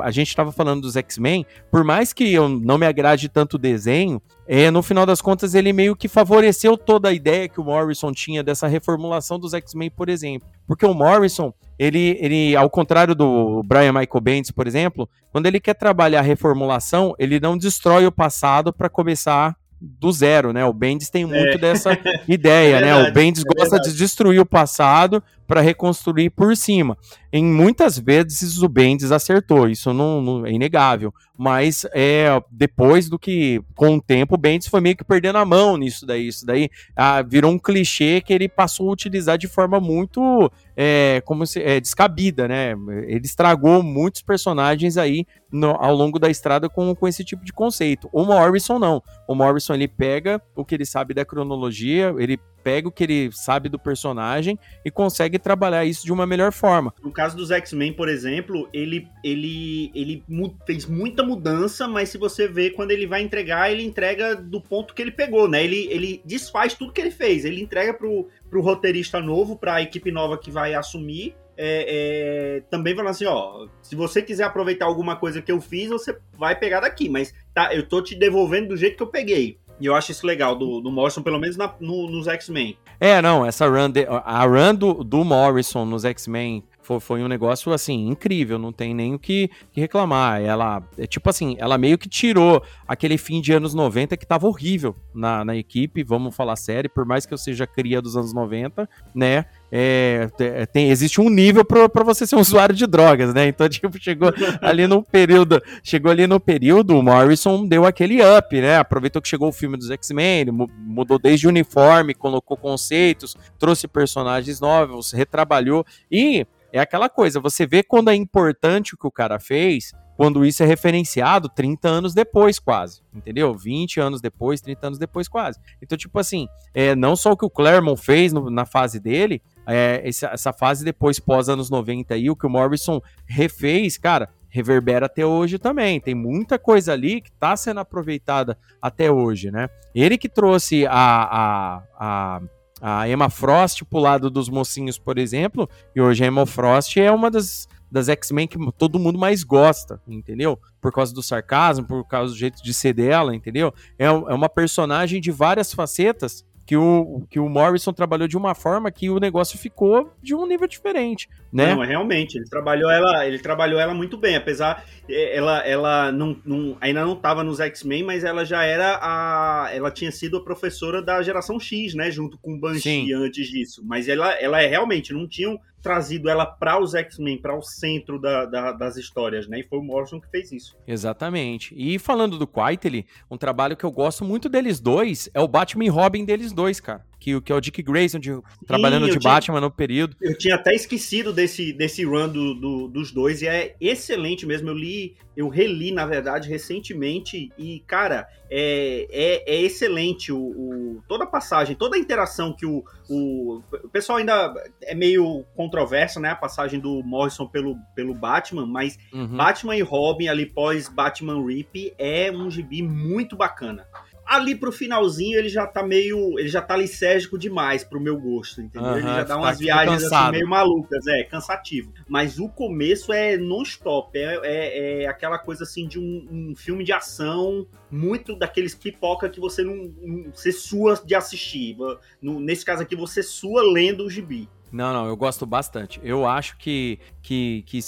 a gente estava falando dos X-Men, por mais que eu não me agrade tanto o desenho, é, no final das contas ele meio que favoreceu toda a ideia que o Morrison tinha dessa reformulação dos X-Men, por exemplo. Porque o Morrison, ele, ele, ao contrário do Brian Michael Bendis, por exemplo, quando ele quer trabalhar a reformulação, ele não destrói o passado para começar do zero, né? O Bendis tem muito é. dessa ideia, é né? O Bendis é gosta de destruir o passado para reconstruir por cima. Em muitas vezes o Bendis acertou, isso não, não, é inegável. Mas é depois do que, com o tempo, o Bendis foi meio que perdendo a mão nisso daí. Isso daí ah, virou um clichê que ele passou a utilizar de forma muito é, como se, é, descabida, né? Ele estragou muitos personagens aí no, ao longo da estrada com, com esse tipo de conceito. O Morrison não. O Morrison ele pega o que ele sabe da cronologia, ele pega o que ele sabe do personagem e consegue trabalhar isso de uma melhor forma. No caso dos X-Men, por exemplo, ele, ele, ele fez muita mudança, mas se você vê quando ele vai entregar, ele entrega do ponto que ele pegou, né? Ele, ele desfaz tudo que ele fez, ele entrega pro, pro roteirista novo, pra equipe nova que vai assumir, é, é, também falando assim, ó, se você quiser aproveitar alguma coisa que eu fiz, você vai pegar daqui, mas tá, eu tô te devolvendo do jeito que eu peguei. E eu acho isso legal do, do Morrison, pelo menos na, no, nos X-Men. É, não, essa run, de, a run do, do Morrison nos X-Men Foi, foi um negócio, assim, incrível, não tem nem o que, que reclamar. Ela, é tipo assim, ela meio que tirou aquele fim de anos 90 que tava horrível na, na equipe, vamos falar sério, por mais que eu seja cria dos anos 90, né? É, tem, existe um nível para você ser um usuário de drogas, né? Então, tipo, chegou ali no período, chegou ali no período, o Morrison deu aquele up, né? Aproveitou que chegou o filme dos X-Men, mudou desde o uniforme, colocou conceitos, trouxe personagens novos, retrabalhou e é aquela coisa, você vê quando é importante o que o cara fez, quando isso é referenciado 30 anos depois, quase. Entendeu? 20 anos depois, 30 anos depois, quase. Então, tipo assim, é, não só o que o Claremont fez no, na fase dele, é, essa, essa fase depois, pós anos 90 aí, o que o Morrison refez, cara, reverbera até hoje também. Tem muita coisa ali que está sendo aproveitada até hoje, né? Ele que trouxe a, a, a a Emma Frost pro lado dos mocinhos, por exemplo, e hoje a Emma Frost é uma das, das X-Men que todo mundo mais gosta, entendeu? Por causa do sarcasmo, por causa do jeito de ser dela, entendeu? É, é uma personagem de várias facetas que o, que o Morrison trabalhou de uma forma que o negócio ficou de um nível diferente, né? Não, realmente, ele trabalhou ela, ele trabalhou ela muito bem, apesar é, ela, ela não, não ainda não estava nos X-Men, mas ela já era a, ela tinha sido a professora da geração X, né, junto com o Banshee Sim. antes disso. Mas ela, ela é realmente não tinham trazido ela para os X-Men, para o centro da, da, das histórias, né? E foi o Morrison que fez isso. Exatamente. E falando do Quitely, um trabalho que eu gosto muito deles dois é o Batman e Robin deles dois, cara que, que é o Dick Grayson de, trabalhando de tinha, Batman no período. Eu tinha até esquecido desse, desse run do, do, dos dois e é excelente mesmo. Eu li, eu reli, na verdade, recentemente e, cara, é, é, é excelente o, o, toda a passagem, toda a interação que o, o, o pessoal ainda é meio controverso, né? A passagem do Morrison pelo, pelo Batman, mas uhum. Batman e Robin ali pós Batman Rip é um gibi muito bacana ali pro finalzinho ele já tá meio. Ele já tá lisérgico demais pro meu gosto, entendeu? Uhum, ele já dá umas viagens assim, meio malucas, é, cansativo. Mas o começo é non-stop, é, é, é, aquela coisa assim de um, um, filme de ação, muito daqueles pipoca que você não. não você sua de assistir. No, nesse caso aqui, você sua lendo o gibi. Não, não, eu gosto bastante. Eu acho que, que, que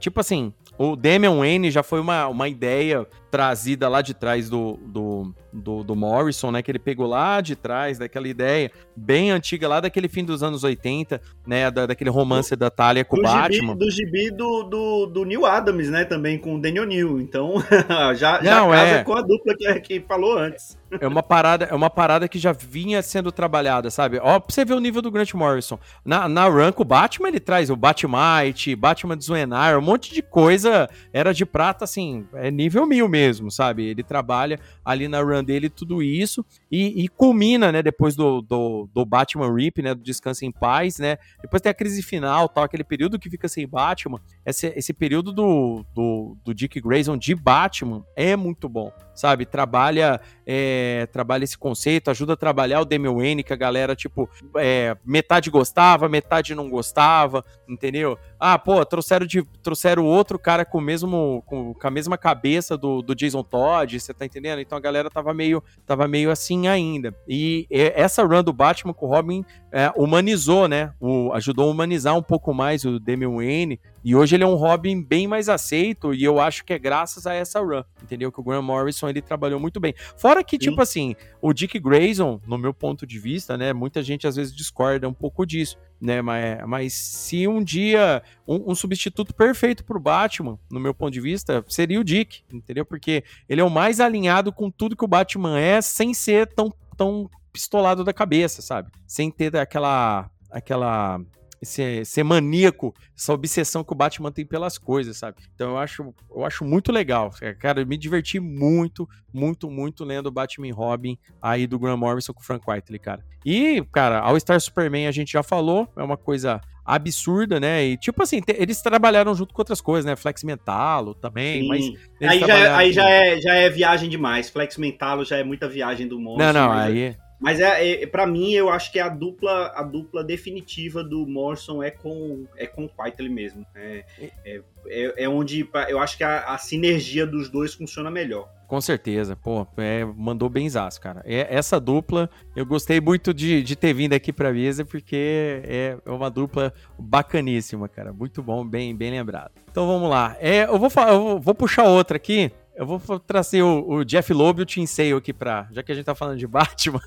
tipo assim, o Damian Wayne já foi uma, uma ideia trazida lá de trás do, do, do, do, Morrison, né? Que ele pegou lá de trás daquela ideia bem antiga, lá daquele fim dos anos 80, né? Da, daquele romance do, da Talia com o Batman. Gibi, do gibi do, do, do, Neil Adams, né? Também com o Daniel Neal. Então, já, Não, já casa é... com a dupla que, que falou antes. É uma parada, é uma parada que já vinha sendo trabalhada, sabe? Ó, pra você ver o nível do Grant Morrison. Na, na run com o Batman, ele traz o Batmite, Batman de Zuenar, um monte de coisa. Era de prata, assim, é nível mil mesmo, sabe? Ele trabalha ali na run dele tudo isso e, e culmina, né, depois do, do, do, Batman Rip, né, do Descanso em Paz, né? Depois tem a crise final, tal, aquele período que fica sem Batman. Esse, esse período do, do, do Dick Grayson de Batman é muito bom, sabe? Trabalha, é, trabalha esse conceito, ajuda a trabalhar o Damian Wayne, que a galera, tipo, é, metade gostava, metade não gostava, entendeu? Ah, pô, trouxeram, de, trouxeram outro cara com, mesmo, com, com a mesma cabeça do, do Jason Todd, você tá entendendo? Então a galera tava meio, tava meio assim ainda. E essa run do Batman com o Robin é, humanizou, né? O, ajudou a humanizar um pouco mais o Damian Wayne. E hoje ele é um Robin bem mais aceito, e eu acho que é graças a essa run, entendeu? Que o Graham Morrison ele trabalhou muito bem. Fora que, Sim. tipo assim, o Dick Grayson, no meu ponto de vista, né? Muita gente às vezes discorda um pouco disso né? Mas, mas se um dia um, um, substituto perfeito pro Batman, no meu ponto de vista, seria o Dick, entendeu? Porque ele é o mais alinhado com tudo que o Batman é, sem ser tão, tão pistolado da cabeça, sabe? Sem ter aquela aquela esse, ser maníaco, essa obsessão que o Batman tem pelas coisas, sabe? Então eu acho, eu acho muito legal. Cara, eu me diverti muito, muito, muito lendo Batman Robin aí do Graham Morrison com o Frank Whiteley, cara. E, cara, All Star Superman a gente já falou, é uma coisa absurda, né? E tipo assim, eles trabalharam junto com outras coisas, né? Flex Mentalo também, Sim. mas aí, já, é, aí já, é, já é viagem demais. Flex Mentalo já é muita viagem do monstro. Não, não, aí Mas é, é para mim, eu acho que a dupla, a dupla definitiva do Morrison é com é com o Quitely mesmo. É, é, é, é, onde eu acho que a, a sinergia dos dois funciona melhor. Com certeza, pô, é, mandou benzaço, cara. É, essa dupla, eu gostei muito de, de ter vindo aqui pra mesa, porque é uma dupla bacaníssima, cara. Muito bom, bem, bem lembrado. Então vamos lá. É, eu, vou, eu vou puxar outra aqui. Eu vou trazer o, o, Jeff Loeb e o Tim Sale aqui pra. Já que a gente tá falando de Batman,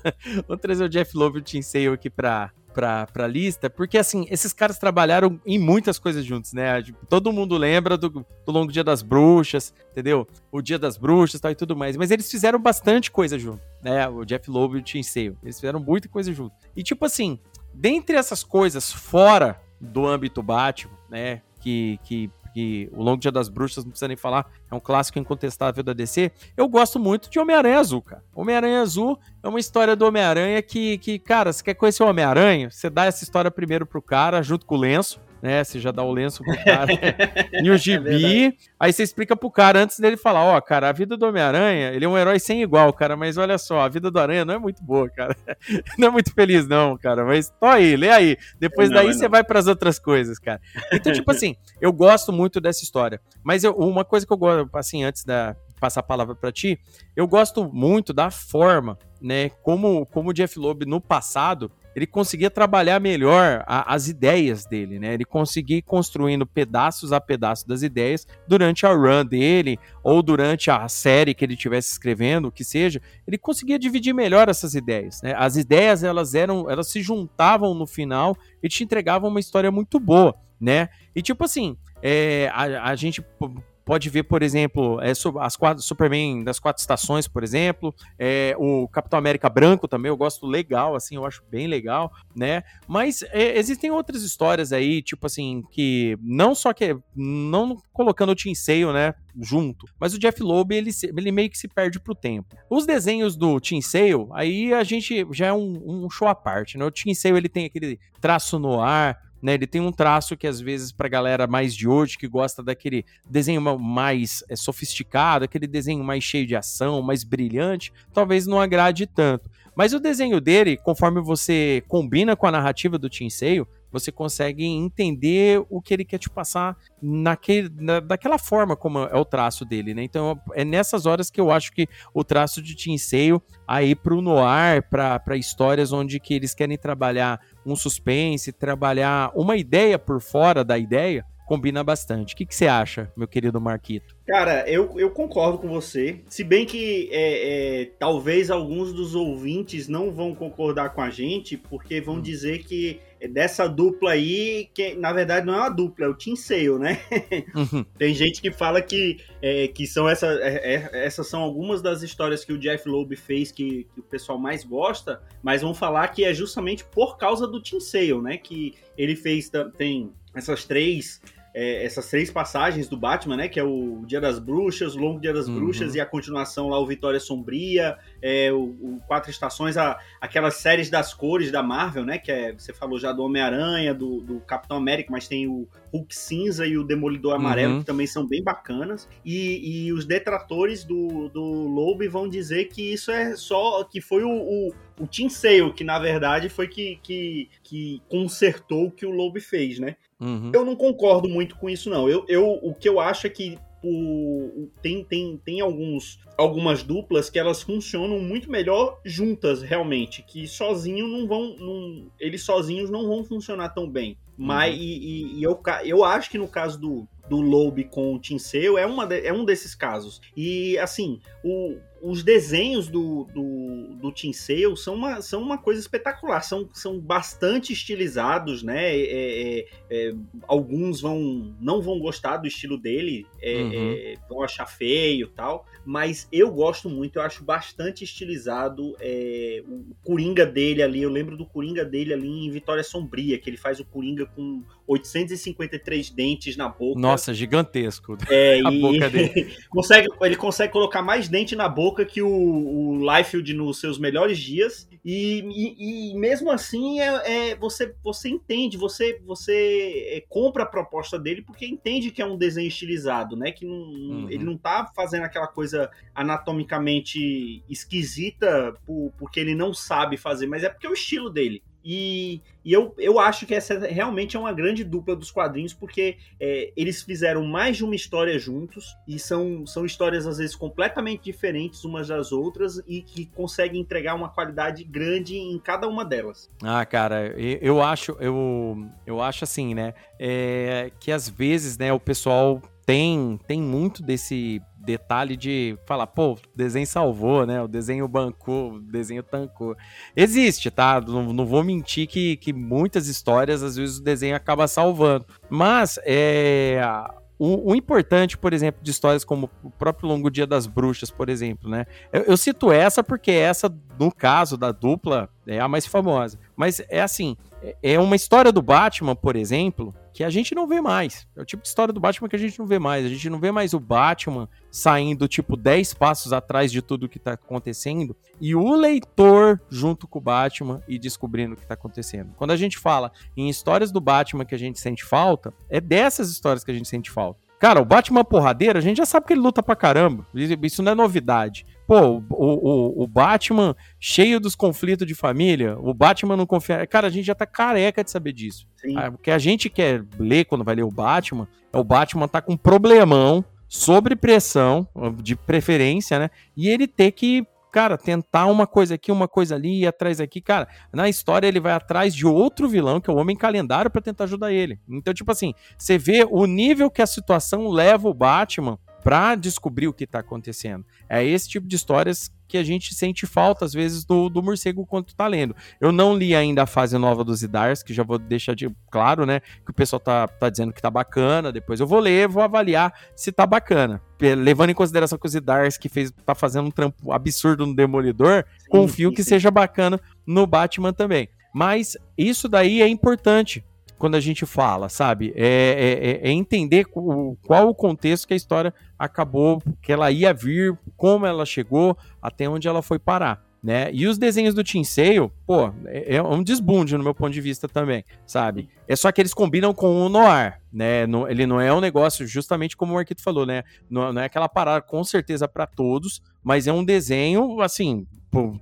vou trazer o Jeff Loeb e o Tim Sale aqui pra, pra, pra lista, porque assim, esses caras trabalharam em muitas coisas juntos, né? Todo mundo lembra do, do Longo Dia das Bruxas, entendeu? O Dia das Bruxas tal, e tudo mais. Mas eles fizeram bastante coisa junto, né? O Jeff Loeb e o Tim Sale. Eles fizeram muita coisa junto. E tipo assim, dentre essas coisas fora do âmbito Batman, né? Que, que que o Longo Dia das Bruxas, não precisa nem falar, é um clássico incontestável da DC. Eu gosto muito de Homem-Aranha Azul, cara. Homem-Aranha Azul é uma história do Homem-Aranha que, que, cara, você quer conhecer o Homem-Aranha? Você dá essa história primeiro pro cara, junto com o lenço né? Você já dá o lenço pro cara e o é gibi. É aí você explica pro cara antes dele falar: Ó, oh, cara, a vida do Homem-Aranha, ele é um herói sem igual, cara, mas olha só, a vida do Aranha não é muito boa, cara. não é muito feliz, não, cara. Mas tô aí, lê aí. Depois não, daí você vai para as outras coisas, cara. Então, tipo assim, eu gosto muito dessa história. Mas eu, uma coisa que eu gosto, assim, antes da passar a palavra para ti, eu gosto muito da forma, né? Como, como o Jeff Loeb no passado ele conseguia trabalhar melhor a, as ideias dele, né? Ele conseguia ir construindo pedaços a pedaço das ideias durante a run dele ou durante a série que ele estivesse escrevendo, o que seja, ele conseguia dividir melhor essas ideias, né? As ideias elas eram, elas se juntavam no final e te entregavam uma história muito boa, né? E tipo assim, é, a, a gente pode ver, por exemplo, é, as quatro, Superman das quatro estações, por exemplo, é, o Capitão América branco também, eu gosto legal, assim, eu acho bem legal, né? Mas é, existem outras histórias aí, tipo assim, que não só que não colocando o Tim Sale, né, junto, mas o Jeff Loeb ele, ele meio que se perde pro tempo. Os desenhos do Tim Sale, aí a gente já é um, um show à parte, né? O Tim Sale ele tem aquele traço no ar, né? Ele tem um traço que às vezes para galera mais de hoje que gosta daquele desenho mais é, sofisticado, aquele desenho mais cheio de ação, mais brilhante, talvez não agrade tanto. Mas o desenho dele, conforme você combina com a narrativa do Sale, você consegue entender o que ele quer te passar naquele, na, daquela forma como é o traço dele, né? Então é nessas horas que eu acho que o traço de Tim Sale aí pro noir, para histórias onde que eles querem trabalhar um suspense, trabalhar uma ideia por fora da ideia, combina bastante. O que, que você acha, meu querido Marquito? Cara, eu, eu concordo com você. Se bem que é, é, talvez alguns dos ouvintes não vão concordar com a gente, porque vão hum. dizer que dessa dupla aí, que na verdade não é uma dupla, é o Team Sale, né? Uhum. Tem gente que fala que, é, que são essa, é, é, essas são algumas das histórias que o Jeff Loeb fez que, que, o pessoal mais gosta, mas vão falar que é justamente por causa do Team Sale, né? Que ele fez, tem essas três é, essas três passagens do Batman, né? Que é o Dia das Bruxas, o Longo Dia das uhum. Bruxas e a continuação lá, o Vitória Sombria, é, o, o, Quatro Estações, a, aquelas séries das cores da Marvel, né? Que é, você falou já do Homem-Aranha, do, do, Capitão América, mas tem o Hulk Cinza e o Demolidor Amarelo, uhum. que também são bem bacanas. E, e os detratores do, do Loeb vão dizer que isso é só. que foi o, o o Tim Sale, que na verdade foi que, que, que consertou o que o Loeb fez, né? Uhum. Eu não concordo muito com isso, não. Eu, eu, o que eu acho é que o, tem, tem, tem alguns, algumas duplas que elas funcionam muito melhor juntas, realmente. Que sozinho não vão. Não, eles sozinhos não vão funcionar tão bem. Mas uhum. e, e, eu, eu acho que no caso do, do Lobe com o Tinseu é, uma de, é um desses casos. E assim, o, os desenhos do, do, do Sale são uma, são uma coisa espetacular, são, são bastante estilizados, né? É, é, é, alguns vão não vão gostar do estilo dele, é, uhum. É, vão achar feio tal, mas eu gosto muito, eu acho bastante estilizado é, o Coringa dele ali, eu lembro do Coringa dele ali em Vitória Sombria, que ele faz o Coringa com 853 dentes na boca. Nossa, gigantesco. É, a boca dele. consegue, ele consegue colocar mais dente na boca louca que o, o Liefeld nos seus melhores dias e, e, e mesmo assim é, é, você você entende, você você é, compra a proposta dele porque entende que é um desenho estilizado, né? Que não, uhum. ele não tá fazendo aquela coisa anatomicamente esquisita por, porque ele não sabe fazer, mas é porque é o estilo dele. E, e, eu, eu acho que essa realmente é uma grande dupla dos quadrinhos, porque é, eles fizeram mais de uma história juntos, e são, são histórias às vezes completamente diferentes umas das outras, e que conseguem entregar uma qualidade grande em cada uma delas. Ah, cara, eu, acho, eu, eu acho assim, né? É, que às vezes, né, o pessoal tem, tem muito desse detalhe de falar, pô, o desenho salvou, né? O desenho bancou, o desenho tancou. Existe, tá? Não, não vou mentir que, que muitas histórias, às vezes, o desenho acaba salvando. Mas, é. O, o, importante, por exemplo, de histórias como o próprio Longo Dia das Bruxas, por exemplo, né? Eu, eu, cito essa porque essa, no caso da dupla, é a mais famosa. Mas é assim, é, é uma história do Batman, por exemplo, que a gente não vê mais. É o tipo de história do Batman que a gente não vê mais. A gente não vê mais o Batman saindo, tipo, 10 passos atrás de tudo que tá acontecendo e o leitor junto com o Batman e descobrindo o que tá acontecendo. Quando a gente fala em histórias do Batman que a gente sente falta, é dessas histórias que a gente sente falta. Cara, o Batman porradeiro, a gente já sabe que ele luta pra caramba. Isso não é novidade. Pô, o, o, o, Batman cheio dos conflitos de família, o Batman não confia. Cara, a gente já tá careca de saber disso. Ah, o que a gente quer ler quando vai ler o Batman é o Batman tá com um problemão, sobre pressão, de preferência, né? E ele ter que cara, tentar uma coisa aqui, uma coisa ali, ir atrás aqui, cara, na história ele vai atrás de outro vilão, que é o Homem Calendário, para tentar ajudar ele. Então, tipo assim, você vê o nível que a situação leva o Batman para descobrir o que tá acontecendo. É esse tipo de histórias que a gente sente falta, às vezes, do, do morcego quando tá lendo. Eu não li ainda a fase nova dos Idars, que já vou deixar de claro, né? Que o pessoal tá, tá dizendo que tá bacana. Depois eu vou ler, vou avaliar se tá bacana. Levando em consideração que os Idars que fez, tá fazendo um trampo absurdo no Demolidor, sim, confio sim, que sim. seja bacana no Batman também. Mas isso daí é importante quando a gente fala, sabe? É, é, é, é entender o, qual o contexto que a história acabou, que ela ia vir, como ela chegou, até onde ela foi parar. Né? E os desenhos do Sale, pô, é, é um desbunde no meu ponto de vista também, sabe? É só que eles combinam com o Noir, né? ele não é um negócio, justamente como o Arquito falou, né? Não, não é aquela parada com certeza para todos, mas é um desenho, assim,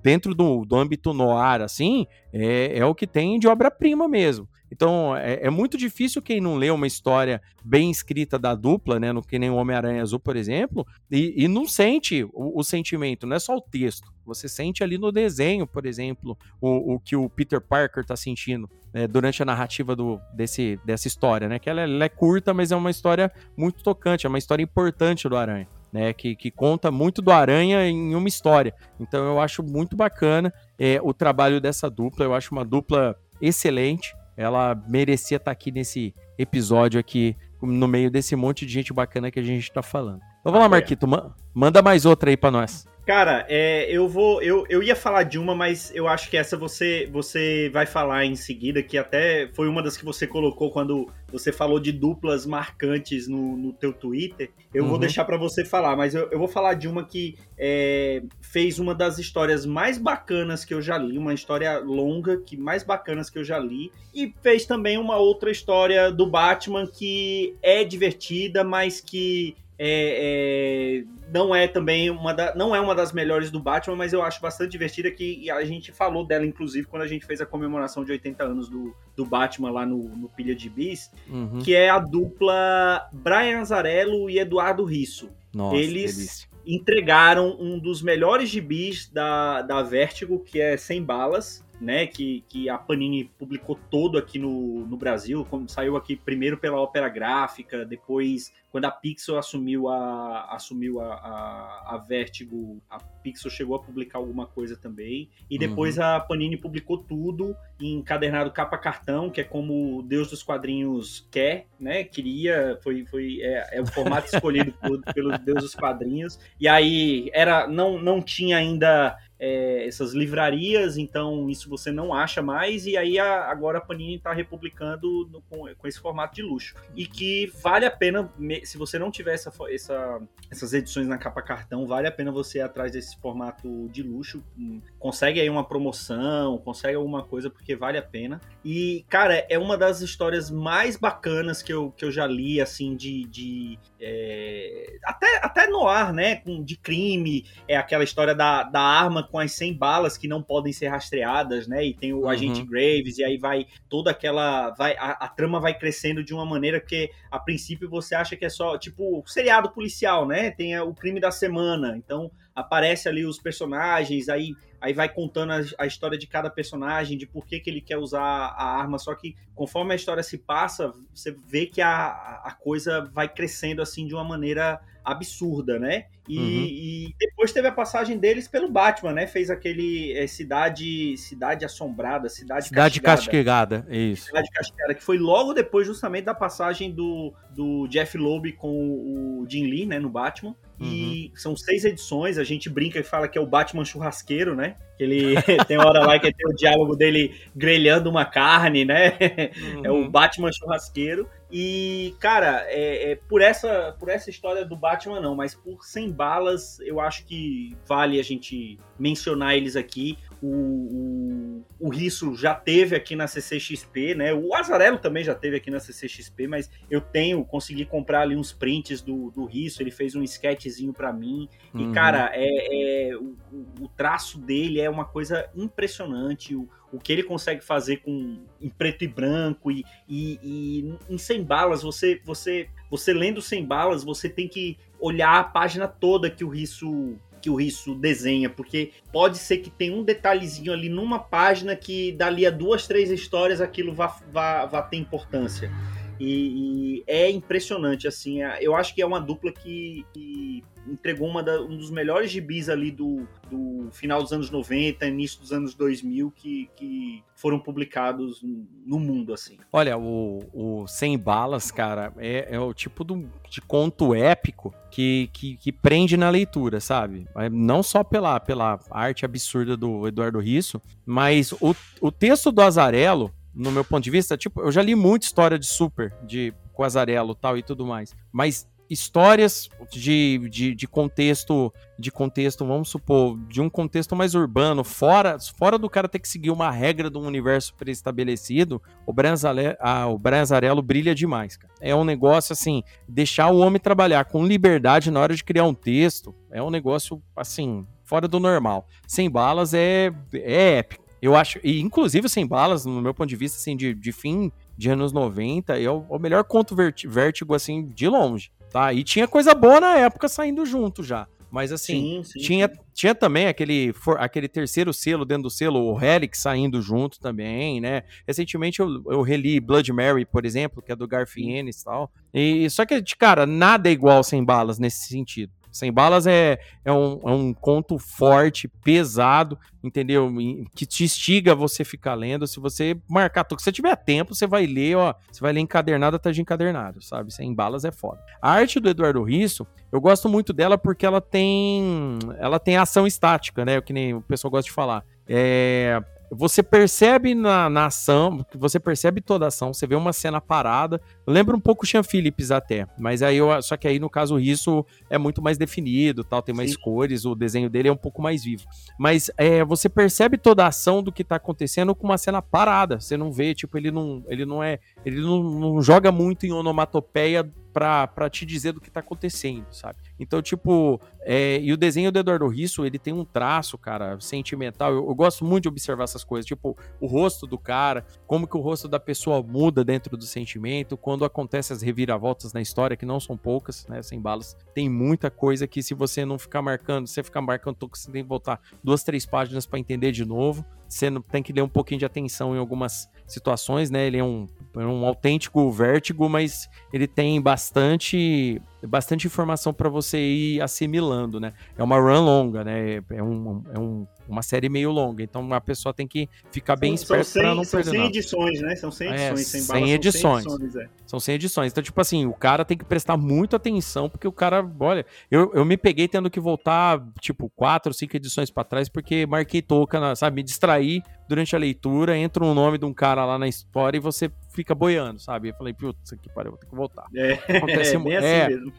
dentro do, do âmbito noir, assim, é, é o que tem de obra-prima mesmo. Então, é, é, muito difícil quem não lê uma história bem escrita da dupla, né? No que nem o Homem-Aranha Azul, por exemplo, e, e não sente o, o, sentimento, não é só o texto. Você sente ali no desenho, por exemplo, o, o que o Peter Parker está sentindo né, durante a narrativa do, desse, dessa história, né? Que ela, ela é curta, mas é uma história muito tocante, é uma história importante do Aranha. Né, que, que, conta muito do Aranha em uma história. Então eu acho muito bacana é, o trabalho dessa dupla. Eu acho uma dupla excelente ela merecia estar tá aqui nesse episódio aqui, no meio desse monte de gente bacana que a gente tá falando. Então vamos lá, Marquito, manda mais outra aí para nós. Cara, é, eu vou. Eu, eu ia falar de uma, mas eu acho que essa você você vai falar em seguida, que até foi uma das que você colocou quando você falou de duplas marcantes no, no teu Twitter. Eu uhum. vou deixar para você falar, mas eu, eu, vou falar de uma que é, fez uma das histórias mais bacanas que eu já li, uma história longa, que mais bacanas que eu já li, e fez também uma outra história do Batman que é divertida, mas que é, é, não é também uma da, não é uma das melhores do Batman, mas eu acho bastante divertida que a gente falou dela, inclusive, quando a gente fez a comemoração de 80 anos do, do Batman lá no, no Pilha de Bis, uhum. que é a dupla Brian Azarello e Eduardo Risso. Nossa, Eles delícia. entregaram um dos melhores gibis da, da Vertigo, que é Sem Balas, né, que, que a Panini publicou todo aqui no, no Brasil, como saiu aqui primeiro pela Ópera Gráfica, depois quando a Pixel assumiu a assumiu a, a, a Vertigo, a Pixel chegou a publicar alguma coisa também, e depois uhum. a Panini publicou tudo em encadernado capa cartão, que é como o Deus dos quadrinhos quer, né, queria, foi, foi é, é o formato escolhido por, pelo Deus dos quadrinhos, e aí era não, não tinha ainda é, essas livrarias, então isso você não acha mais, e aí a, agora a Panini está republicando no, com, com, esse formato de luxo. E que vale a pena, se você não tiver essa, essa, essas edições na capa cartão, vale a pena você ir atrás desse formato de luxo. Hum, consegue aí uma promoção, consegue alguma coisa, porque vale a pena. E, cara, é uma das histórias mais bacanas que eu, que eu já li, assim, de. de é, até, até no ar, né? De crime, é aquela história da, da arma com as 100 balas que não podem ser rastreadas, né? E tem o uhum. agente Graves, e aí vai toda aquela. Vai, a, a, trama vai crescendo de uma maneira que, a princípio, você acha que é só, tipo, seriado policial, né? Tem o crime da semana. Então, aparece ali os personagens, aí aí vai contando a, a, história de cada personagem, de por que, que ele quer usar a arma, só que conforme a história se passa, você vê que a, a coisa vai crescendo assim de uma maneira absurda, né? E, uhum. e, depois teve a passagem deles pelo Batman, né? Fez aquele é, cidade cidade assombrada, cidade cidade castigada, castigada isso. Cidade castigada que foi logo depois justamente da passagem do, do Jeff Loeb com o Jim Lee, né, no Batman. E uhum. são seis edições, a gente brinca e fala que é o Batman churrasqueiro, né? Que ele tem hora lá que tem o diálogo dele grelhando uma carne, né? Uhum. É o uhum. Batman churrasqueiro. E, cara, é, é, por, essa, por essa história do Batman, não, mas por 100 balas, eu acho que vale a gente mencionar eles aqui. O, o, o Risso já teve aqui na CCXP, né? O Azarelo também já teve aqui na CCXP, mas eu tenho, consegui comprar ali uns prints do, do Risso, ele fez um sketchzinho para mim. Uhum. E, cara, é, é o, o, traço dele é uma coisa impressionante. O, o que ele consegue fazer com em preto e branco e, e, e em 100 balas, você, você, você lendo 100 balas, você tem que olhar a página toda que o Risso que o Risso desenha, porque pode ser que tenha um detalhezinho ali numa página que dali a duas, três histórias aquilo vá, vá, vá ter importância. E, e, é impressionante, assim. Eu acho que é uma dupla que, que entregou da, um dos melhores gibis ali do, do final dos anos 90, início dos anos 2000, que, que foram publicados no mundo, assim. Olha, o, o Sem Balas, cara, é, é o tipo do, de conto épico que, que, que, prende na leitura, sabe? É, não só pela, pela arte absurda do Eduardo Risso, mas o, o texto do Azarelo, no meu ponto de vista, tipo, eu já li muita história de super, de Quasarello tal e tudo mais, mas histórias de, de, de, contexto, de contexto, vamos supor, de um contexto mais urbano, fora, fora do cara ter que seguir uma regra de um universo pré-estabelecido, o Branzarello, ah, o brilha demais, cara. É um negócio assim, deixar o homem trabalhar com liberdade na hora de criar um texto, é um negócio assim, fora do normal. Sem balas é, é épico. Eu acho, e inclusive sem balas, no meu ponto de vista, assim, de, de fim de anos 90, é o, o melhor conto vértigo, assim, de longe, tá? E tinha coisa boa na época saindo junto já. Mas assim, sim, sim, tinha, sim. tinha também aquele, for, aquele terceiro selo dentro do selo, o Helix saindo junto também, né? Recentemente eu, eu reli Blood Mary, por exemplo, que é do Garfienes e tal. E só que, cara, nada é igual sem balas nesse sentido. Sem Balas é, é, um, é um conto forte, pesado, entendeu? Que te instiga você ficar lendo. Se você marcar, se você tiver tempo, você vai ler, ó. Você vai ler encadernado atrás de encadernado, sabe? Sem Balas é foda. A arte do Eduardo Risso, eu gosto muito dela porque ela tem. Ela tem ação estática, né? Que nem o pessoal gosta de falar. É, você percebe na, na ação, você percebe toda a ação, você vê uma cena parada, lembra um pouco o Sean Phillips até, mas aí eu, só que aí no caso isso é muito mais definido, tal, tem mais Sim. cores, o desenho dele é um pouco mais vivo. Mas é, você percebe toda a ação do que tá acontecendo com uma cena parada, você não vê, tipo, ele não, ele não é, ele não, não joga muito em onomatopeia para te dizer do que tá acontecendo, sabe? Então, tipo, é, e o desenho do Eduardo Risso, ele tem um traço, cara, sentimental. Eu, eu, gosto muito de observar essas coisas, tipo, o rosto do cara, como que o rosto da pessoa muda dentro do sentimento, quando acontecem as reviravoltas na história, que não são poucas, né, sem balas. Tem muita coisa que se você não ficar marcando, você ficar marcando, você tem que voltar duas, três páginas para entender de novo. Você tem que ler um pouquinho de atenção em algumas situações, né? Ele é um um autêntico vértigo, mas ele tem bastante bastante informação para você ir assimilando, né? É uma run longa, né? É, um, é um, uma série meio longa, então a pessoa tem que ficar bem esperto para não são perder São 100 nada. edições, né? São 100 É, edições, sem 100 bala, são edições. 100 edições é. São 100 edições. Então, tipo assim, o cara tem que prestar muita atenção, porque o cara, olha, eu, eu me peguei tendo que voltar, tipo, quatro, cinco edições para trás, porque marquei touca, sabe? Me distraí durante a leitura, entra um nome de um cara lá na história e você fica boiando, sabe? Eu falei, putz, isso aqui pariu, vou ter que voltar. É, Acontece é assim é. mesmo.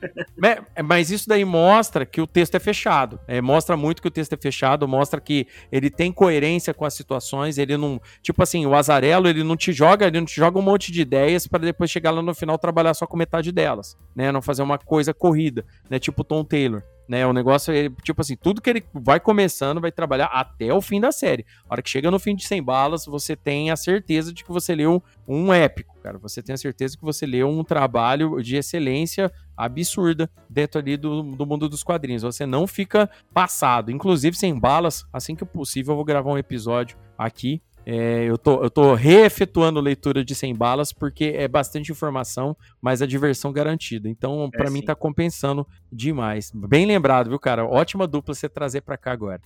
É, mas isso daí mostra que o texto é fechado. É, mostra muito que o texto é fechado, mostra que ele tem coerência com as situações, ele não. Tipo assim, o Azarelo, ele não te joga, ele não te joga um monte de ideias para depois chegar lá no final trabalhar só com metade delas, né? Não fazer uma coisa corrida, né? Tipo Tom Taylor. Né, o negócio é, tipo assim, tudo que ele vai começando vai trabalhar até o fim da série. A hora que chega no fim de 100 balas, você tem a certeza de que você leu um épico, cara. Você tem a certeza que você leu um trabalho de excelência absurda dentro ali do, do mundo dos quadrinhos. Você não fica passado. Inclusive, sem balas, assim que possível, eu vou gravar um episódio aqui. É, eu, tô, eu tô reefetuando leitura de 100 balas porque é bastante informação, mas a diversão garantida. Então, É, pra mim, sim. tá compensando demais. Bem lembrado, viu, cara? Ótima dupla você trazer pra cá agora.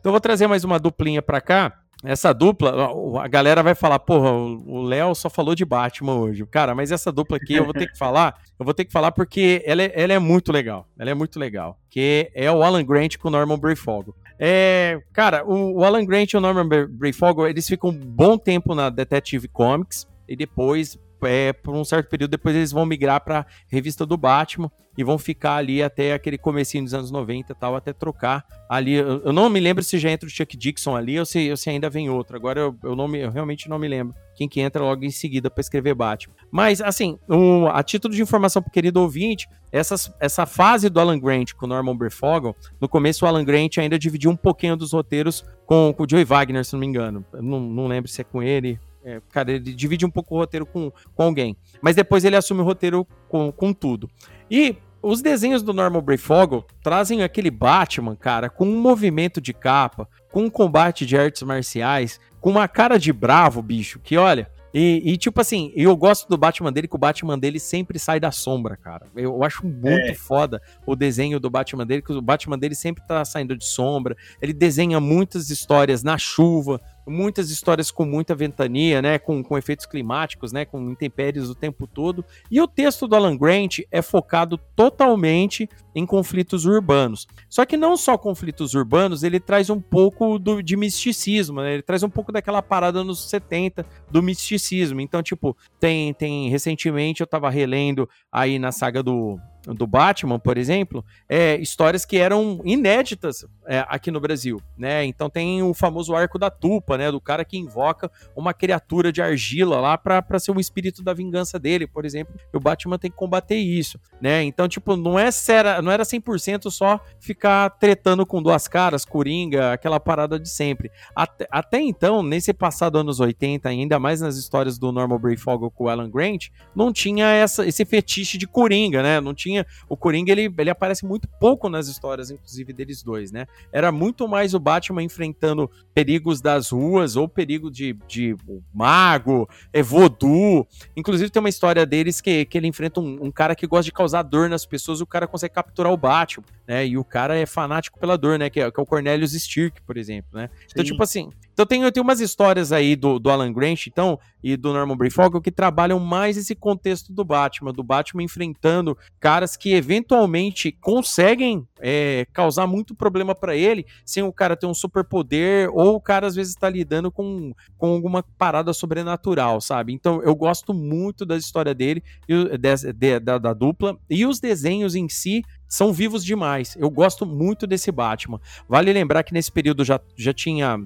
Então, eu vou trazer mais uma duplinha pra cá. Essa dupla, a galera vai falar, porra, o Léo só falou de Batman hoje. Cara, mas essa dupla aqui eu vou ter que falar, eu vou ter que falar porque ela é, ela é muito legal. Ela é muito legal. Que é o Alan Grant com o Norman Brayfogle. É, cara, o, o Alan Grant e o Norman Brayfogle, eles ficam um bom tempo na Detective Comics e depois, é, por um certo período, depois eles vão migrar pra revista do Batman e vão ficar ali até aquele comecinho dos anos 90 e tal, até trocar ali. Eu, eu não me lembro se já entra o Chuck Dixon ali ou se, ou se ainda vem outro. Agora eu, eu, não me, eu realmente não me lembro quem que entra logo em seguida pra escrever Batman. Mas, assim, o- a título de informação pro querido ouvinte, essas, essa fase do Alan Grant com o Norman Brayfogle, no começo o Alan Grant ainda dividiu um pouquinho dos roteiros com, com o Joey Wagner, se não me engano. Não, não lembro se é com ele. É, cara, ele divide um pouco o roteiro com, com alguém. Mas depois ele assume o roteiro com, com tudo. E os desenhos do Norman Brayfogle trazem aquele Batman, cara, com um movimento de capa, com um combate de artes marciais, com uma cara de bravo, bicho, que olha. E, e, tipo assim, eu gosto do Batman dele, que o Batman dele sempre sai da sombra, cara. Eu acho muito É. foda o desenho do Batman dele, que o Batman dele sempre tá saindo de sombra. Ele desenha muitas histórias na chuva, muitas histórias com muita ventania, né? Com, com efeitos climáticos, né? Com intempéries o tempo todo. E o texto do Alan Grant é focado totalmente em conflitos urbanos. Só que não só conflitos urbanos, ele traz um pouco do, de misticismo, né? Ele traz um pouco daquela parada nos 70 do misticismo. Então, tipo, tem, tem recentemente eu tava relendo aí na saga do, do Batman, por exemplo, é, histórias que eram inéditas é, aqui no Brasil, né? Então tem o famoso arco da tupa, né? Do cara que invoca uma criatura de argila lá pra ser um espírito da vingança dele, por exemplo. E o Batman tem que combater isso, né? Então, tipo, não é sera, não era 100% só ficar tretando com duas caras, coringa, aquela parada de sempre. Até, até então, nesse passado anos 80, ainda mais nas histórias do Norman Brayfogle com o Alan Grant, não tinha essa, esse fetiche de coringa, né? Não tinha. O coringa ele, ele aparece muito pouco nas histórias, inclusive deles dois, né? Era muito mais o Batman enfrentando perigos das ruas ou perigo de, de mago, é, voodoo. Inclusive tem uma história deles que, que ele enfrenta um, um cara que gosta de causar dor nas pessoas e o cara consegue capturar o Batman, né? E o cara é fanático pela dor, né? Que é, que é o Cornelius Stirk, por exemplo, né? Então, Sim. tipo assim, então tem, tem umas histórias aí do, do Alan Grant, então, e do Norman Brayfogle que trabalham mais esse contexto do Batman, do Batman enfrentando caras que eventualmente conseguem é, causar muito problema pra ele, sem o cara ter um superpoder, ou o cara às vezes tá lidando com, com alguma parada sobrenatural, sabe? Então eu gosto muito da história dele, e des- de- da, da dupla, e os desenhos em si são vivos demais. Eu gosto muito desse Batman. Vale lembrar que nesse período já, já tinha.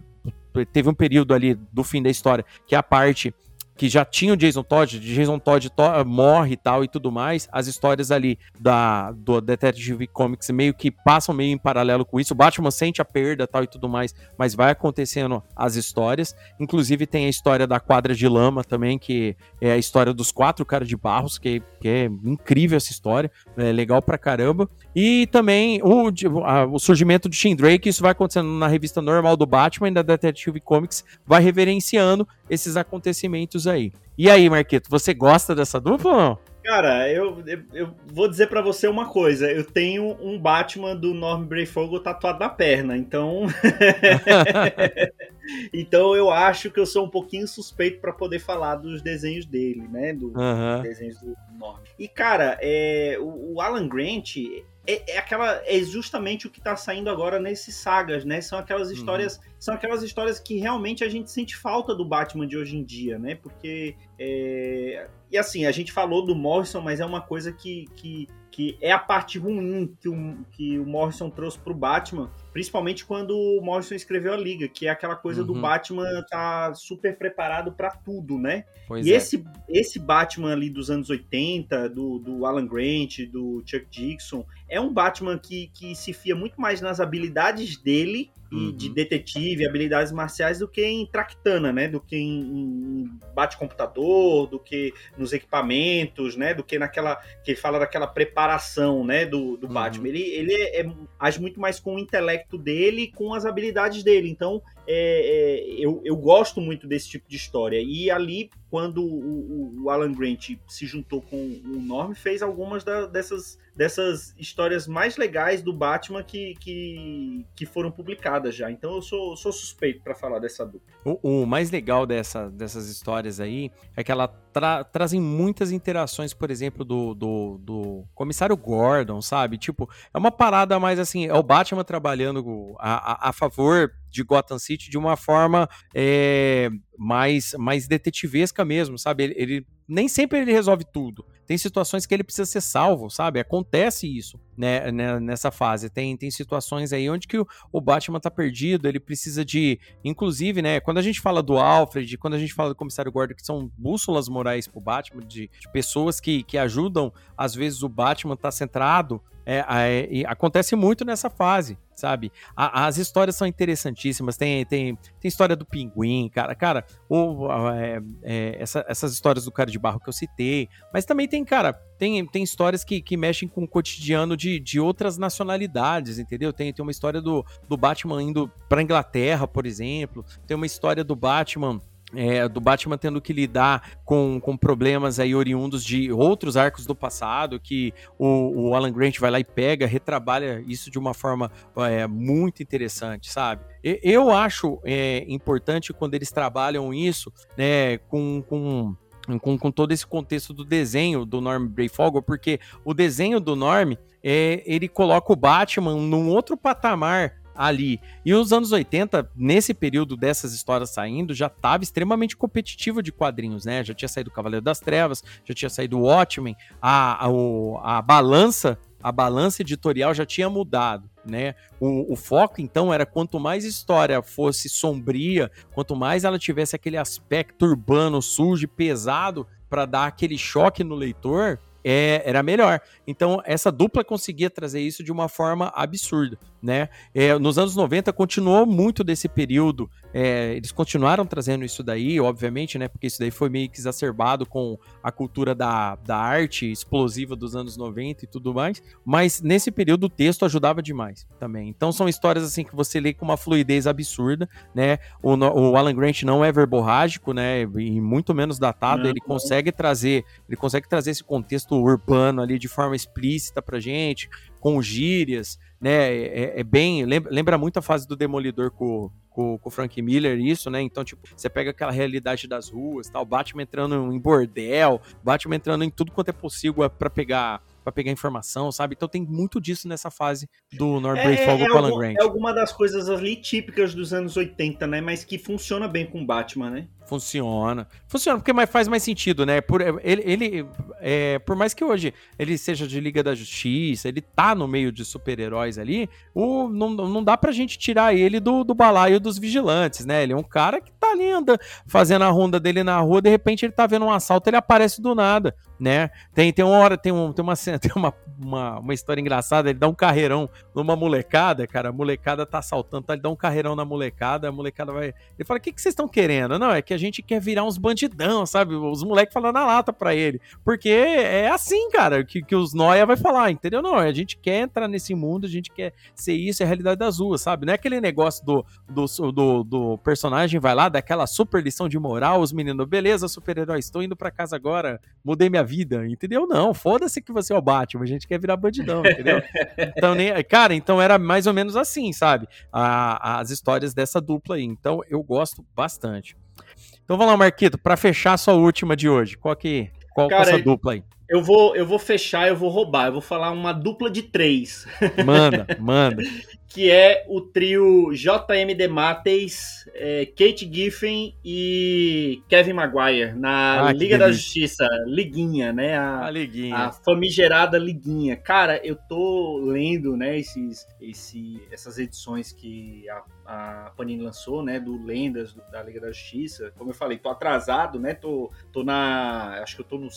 Teve um período ali do fim da história que a parte que já tinha o Jason Todd, Jason Todd to- morre e tal e tudo mais, as histórias ali da do Detective Comics meio que passam meio em paralelo com isso. O Batman sente a perda tal e tudo mais, mas vai acontecendo as histórias. Inclusive tem a história da quadra de lama também, que é a história dos quatro caras de barros, que, que é incrível essa história, é legal pra caramba. E também o, a- o surgimento de Tim Drake, isso vai acontecendo na revista normal do Batman e da Detective Comics, vai reverenciando esses acontecimentos aí. E aí, Marquito, você gosta dessa dupla ou não? Cara, eu, eu, eu vou dizer para você uma coisa. Eu tenho um Batman do Norm Brayfogle tatuado na perna, então. então eu acho que eu sou um pouquinho suspeito para poder falar dos desenhos dele, né? Do, uhum. Dos desenhos do Norm. E, cara, é, o, o Alan Grant, é, é, aquela é justamente o que está saindo agora nesses sagas, né? São aquelas uhum. histórias, uhum. são aquelas histórias que realmente a gente sente falta do Batman de hoje em dia, né? Porque é... e assim a gente falou do Morrison, mas é uma coisa que, que, que é a parte ruim que o, que o Morrison trouxe para o Batman, Principalmente quando o Morrison escreveu a Liga, que é aquela coisa uhum. do Batman tá super preparado para tudo, né? Pois e é. esse, esse Batman ali dos anos 80, do, do Alan Grant, do Chuck Dixon, é um Batman que, que se fia muito mais nas habilidades dele uhum. de detetive, habilidades marciais, do que em Tractana, né? Do que em, bate-computador, do que nos equipamentos, né? Do que naquela. que ele fala daquela preparação, né? Do, do uhum. Batman. Ele, ele é, é, age muito mais com o intelecto intelecto dele com as habilidades dele. Então, é, é, eu, eu gosto muito desse tipo de história. E ali, quando o, o Alan Grant se juntou com o Norm, fez algumas da, dessas, dessas histórias mais legais do Batman que, que, que foram publicadas já. Então eu sou, sou suspeito para falar dessa dupla. O, o, mais legal dessa, dessas histórias aí é que ela tra trazem muitas interações, por exemplo, do, do, do, comissário Gordon, sabe? Tipo, é uma parada mais assim, é o Batman trabalhando a, a, a favor de Gotham City de uma forma é, mais, mais detetivesca mesmo, sabe? Ele, ele, nem sempre ele resolve tudo. Tem situações que ele precisa ser salvo, sabe? Acontece isso né, né, nessa fase. Tem, tem situações aí onde que o, o, Batman tá perdido, ele precisa de. Inclusive, né? Quando a gente fala do Alfred, quando a gente fala do comissário Gordon, que são bússolas morais pro Batman, de, de pessoas que, que ajudam, às vezes, o Batman tá centrado é, é, acontece muito nessa fase, sabe? A, as histórias são interessantíssimas. Tem, tem, tem história do pinguim, cara. Cara, o, é, é, essa, essas histórias do cara de barro que eu citei. Mas também tem, cara, tem, tem histórias que, que mexem com o cotidiano de, de outras nacionalidades, entendeu? Tem, tem uma história do, do Batman indo pra Inglaterra, por exemplo. Tem uma história do Batman é, do Batman tendo que lidar com, com problemas aí oriundos de outros arcos do passado, que o, o Alan Grant vai lá e pega, retrabalha isso de uma forma é, muito interessante, sabe? Eu acho é, importante quando eles trabalham isso né, com, com com, com, todo esse contexto do desenho do Norm Brayfogle, porque o desenho do Norm, é, ele coloca o Batman num outro patamar ali. E os anos 80, nesse período dessas histórias saindo, já estava extremamente competitivo de quadrinhos, né? Já tinha saído Cavaleiro das Trevas, já tinha saído o Watchmen, a, a, a balança a balança editorial já tinha mudado, né? O, o, foco, então, era quanto mais história fosse sombria, quanto mais ela tivesse aquele aspecto urbano, sujo pesado para dar aquele choque no leitor, é, era melhor. Então, essa dupla conseguia trazer isso de uma forma absurda, né? É, nos anos 90 continuou muito desse período, é, eles continuaram trazendo isso daí, obviamente, né? Porque isso daí foi meio que exacerbado com a cultura da, da arte explosiva dos anos 90 e tudo mais, mas nesse período o texto ajudava demais também. Então, são histórias assim que você lê com uma fluidez absurda, né? O, o Alan Grant não é verborrágico, né? E muito menos datado, não, ele não. consegue trazer, ele consegue trazer esse contexto urbano ali de forma explícita pra gente, com gírias, né? É, é bem. Lembra, lembra, muito a fase do Demolidor com, com, com, o Frank Miller, isso, né? Então, tipo, você pega aquela realidade das ruas, tal, Batman entrando em bordel, Batman entrando em tudo quanto é possível para pegar para pegar informação, sabe? Então tem muito disso nessa fase do North é, Fogo é, com Alan Grant. É alguma das coisas ali típicas dos anos 80, né? Mas que funciona bem com Batman, né? Funciona. Funciona, porque faz mais sentido, né? Por, ele, ele é, por mais que hoje ele seja de Liga da Justiça, ele tá no meio de super-heróis ali, o, não, não dá pra gente tirar ele do, do balaio dos vigilantes, né? Ele é um cara que tá ali fazendo a ronda dele na rua, de repente ele tá vendo um assalto, ele aparece do nada, né? Tem, tem uma hora, tem, um, tem, uma, tem uma, uma, uma história engraçada, ele dá um carreirão numa molecada, cara, a molecada tá assaltando, tá, ele dá um carreirão na molecada, a molecada vai... Ele fala, o que, que vocês estão querendo? Não, é que a a gente quer virar uns bandidão, sabe? Os moleques falando na lata pra ele. Porque é assim, cara, que, que os Noia vai falar, entendeu? Não, a gente quer entrar nesse mundo, a gente quer ser isso, é a realidade das ruas, sabe? Não é aquele negócio do, do, do, do personagem vai lá, daquela super lição de moral, os meninos, beleza, super-herói, estou indo pra casa agora, mudei minha vida, entendeu? Não, foda-se que você é o Batman, a gente quer virar bandidão, entendeu? então, nem, cara, então era mais ou menos assim, sabe? A, as histórias dessa dupla aí. Então, eu gosto bastante. Então vamos lá, Marquito, para fechar a sua última de hoje. Qual que qual Cara, essa dupla aí? Eu vou, eu vou fechar, eu vou roubar. Eu vou falar uma dupla de três. Manda, manda. que é o trio JMD Matheus, é, Kate Giffen e Kevin Maguire na ah, Liga da Justiça, Liguinha, né? A, a Liguinha. A famigerada Liguinha. Cara, eu tô lendo, né, esses, esse, essas edições que a, a Panini lançou, né, do Lendas do, da Liga da Justiça. Como eu falei, tô atrasado, né? Tô, tô na. Acho que eu tô no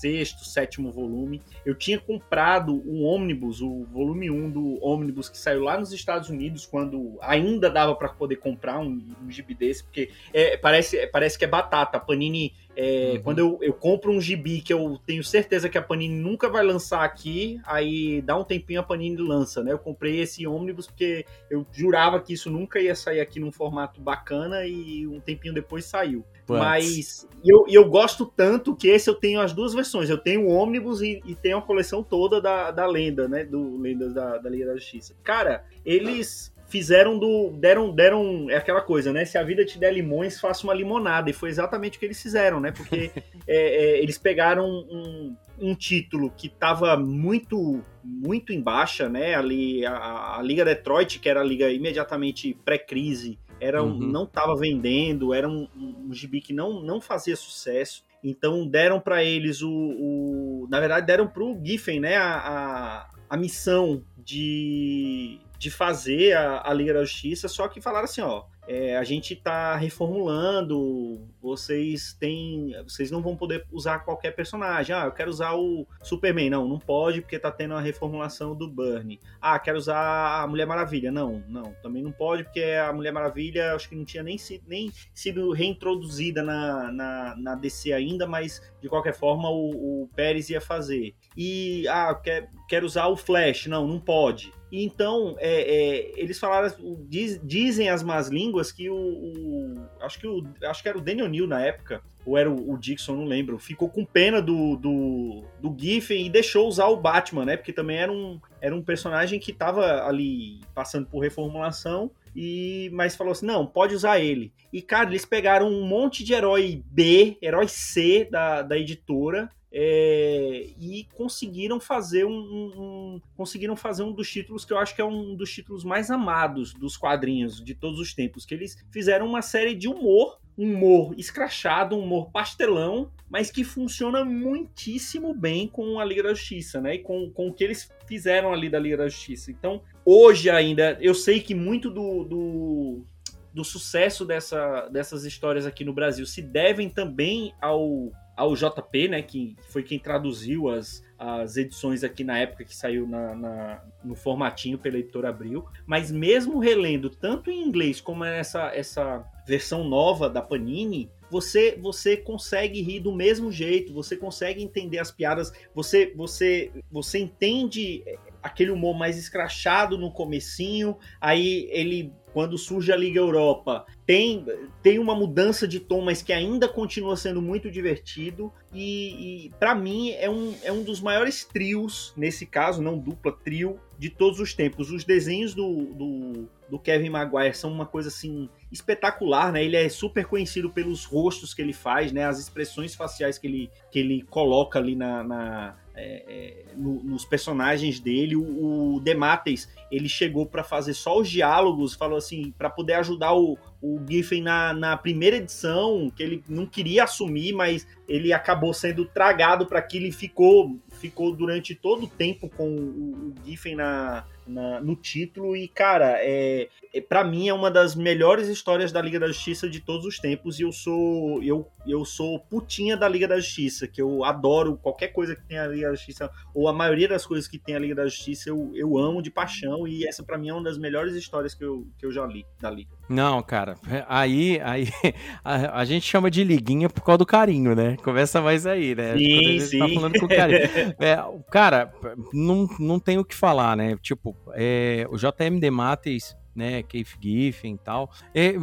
sexto, sétimo volume. Eu tinha comprado o ônibus, o volume 1 do ônibus que saiu lá nos Estados Unidos, quando ainda dava para poder comprar um, um gibi desse, porque é, parece, parece que é batata. A Panini é, uhum. Quando eu, eu compro um gibi que eu tenho certeza que a Panini nunca vai lançar aqui, aí dá um tempinho a Panini lança, né? Eu comprei esse ônibus porque eu jurava que isso nunca ia sair aqui num formato bacana e um tempinho depois saiu. Mas eu, eu gosto tanto que esse eu tenho as duas versões. Eu tenho o ônibus e, e tenho a coleção toda da, da lenda, né? Do Lendas da, da Liga da Justiça. Cara, eles fizeram do. deram, deram. É aquela coisa, né? Se a vida te der limões, faça uma limonada. E foi exatamente o que eles fizeram, né? Porque é, é, eles pegaram um, um título que estava muito muito em baixa, né? Ali a, a, Liga Detroit, que era a liga imediatamente pré-crise, era um, uhum. não estava vendendo, era um, um, gibi que não, não fazia sucesso. Então deram para eles o, o, na verdade deram para o Giffen, né? A, a, a missão de de fazer a, a Liga da Justiça, só que falaram assim, ó, é, a gente está reformulando, vocês têm, vocês não vão poder usar qualquer personagem. Ah, eu quero usar o Superman, não, não pode porque tá tendo a reformulação do Burnie. Ah, quero usar a Mulher Maravilha, não, não, também não pode porque a Mulher Maravilha acho que não tinha nem nem sido reintroduzida na, na, na DC ainda, mas de qualquer forma o, o Pérez ia fazer. E ah, quer, quero usar o Flash, não, não pode. Então, é, é, eles falaram, diz, dizem as más línguas que o, o, acho que o, acho que era o Daniel Neal na época, ou era o, o, Dixon, não lembro, ficou com pena do, do, do Giffen e deixou usar o Batman, né? Porque também era um, era um personagem que estava ali passando por reformulação e mas falou assim, não, pode usar ele. E cara, eles pegaram um monte de herói B, herói C da, da editora é, e conseguiram fazer um, um, conseguiram fazer um dos títulos que eu acho que é um dos títulos mais amados dos quadrinhos de todos os tempos, que eles fizeram uma série de humor, um humor escrachado, um humor pastelão, mas que funciona muitíssimo bem com a Liga da Justiça, né? E com, com o que eles fizeram ali da Liga da Justiça. Então, hoje ainda, eu sei que muito do, do do sucesso dessa, dessas histórias aqui no Brasil se devem também ao ao JP, né, que foi quem traduziu as, as edições aqui na época que saiu na, na, no formatinho pela editora Abril, mas mesmo relendo tanto em inglês como nessa essa versão nova da Panini, você você consegue rir do mesmo jeito, você consegue entender as piadas, você você você entende aquele humor mais escrachado no comecinho, aí ele quando surge a Liga Europa, tem, tem uma mudança de tom, mas que ainda continua sendo muito divertido. E, e para mim é um, é um dos maiores trios, nesse caso, não dupla, trio, de todos os tempos. Os desenhos do, do, do Kevin Maguire são uma coisa assim espetacular, né? Ele é super conhecido pelos rostos que ele faz, né? As expressões faciais que ele, que ele coloca ali na, na é, é, no, nos personagens dele. O, o Demates, ele chegou para fazer só os diálogos, falou assim, para poder ajudar o, o Giffen na, na primeira edição, que ele não queria assumir, mas ele acabou sendo tragado para aquilo e ficou, ficou durante todo o tempo com o, o Giffen na, na, no título. E, cara, é, para mim é uma das melhores histórias da Liga da Justiça de todos os tempos e eu sou eu, eu sou putinha da Liga da Justiça, que eu adoro qualquer coisa que tem a Liga da Justiça ou a maioria das coisas que tem a Liga da Justiça eu, eu amo de paixão e essa para mim é uma das melhores histórias que eu, que eu já li da Liga. Não, cara, aí, aí a, a, gente chama de liguinha por causa do carinho, né? Começa mais aí, né? Sim, tá sim. Tá falando com carinho. É, cara, não, não tem o que falar, né? Tipo, é, o JMD Mates, né? Keith Giffen e tal, é,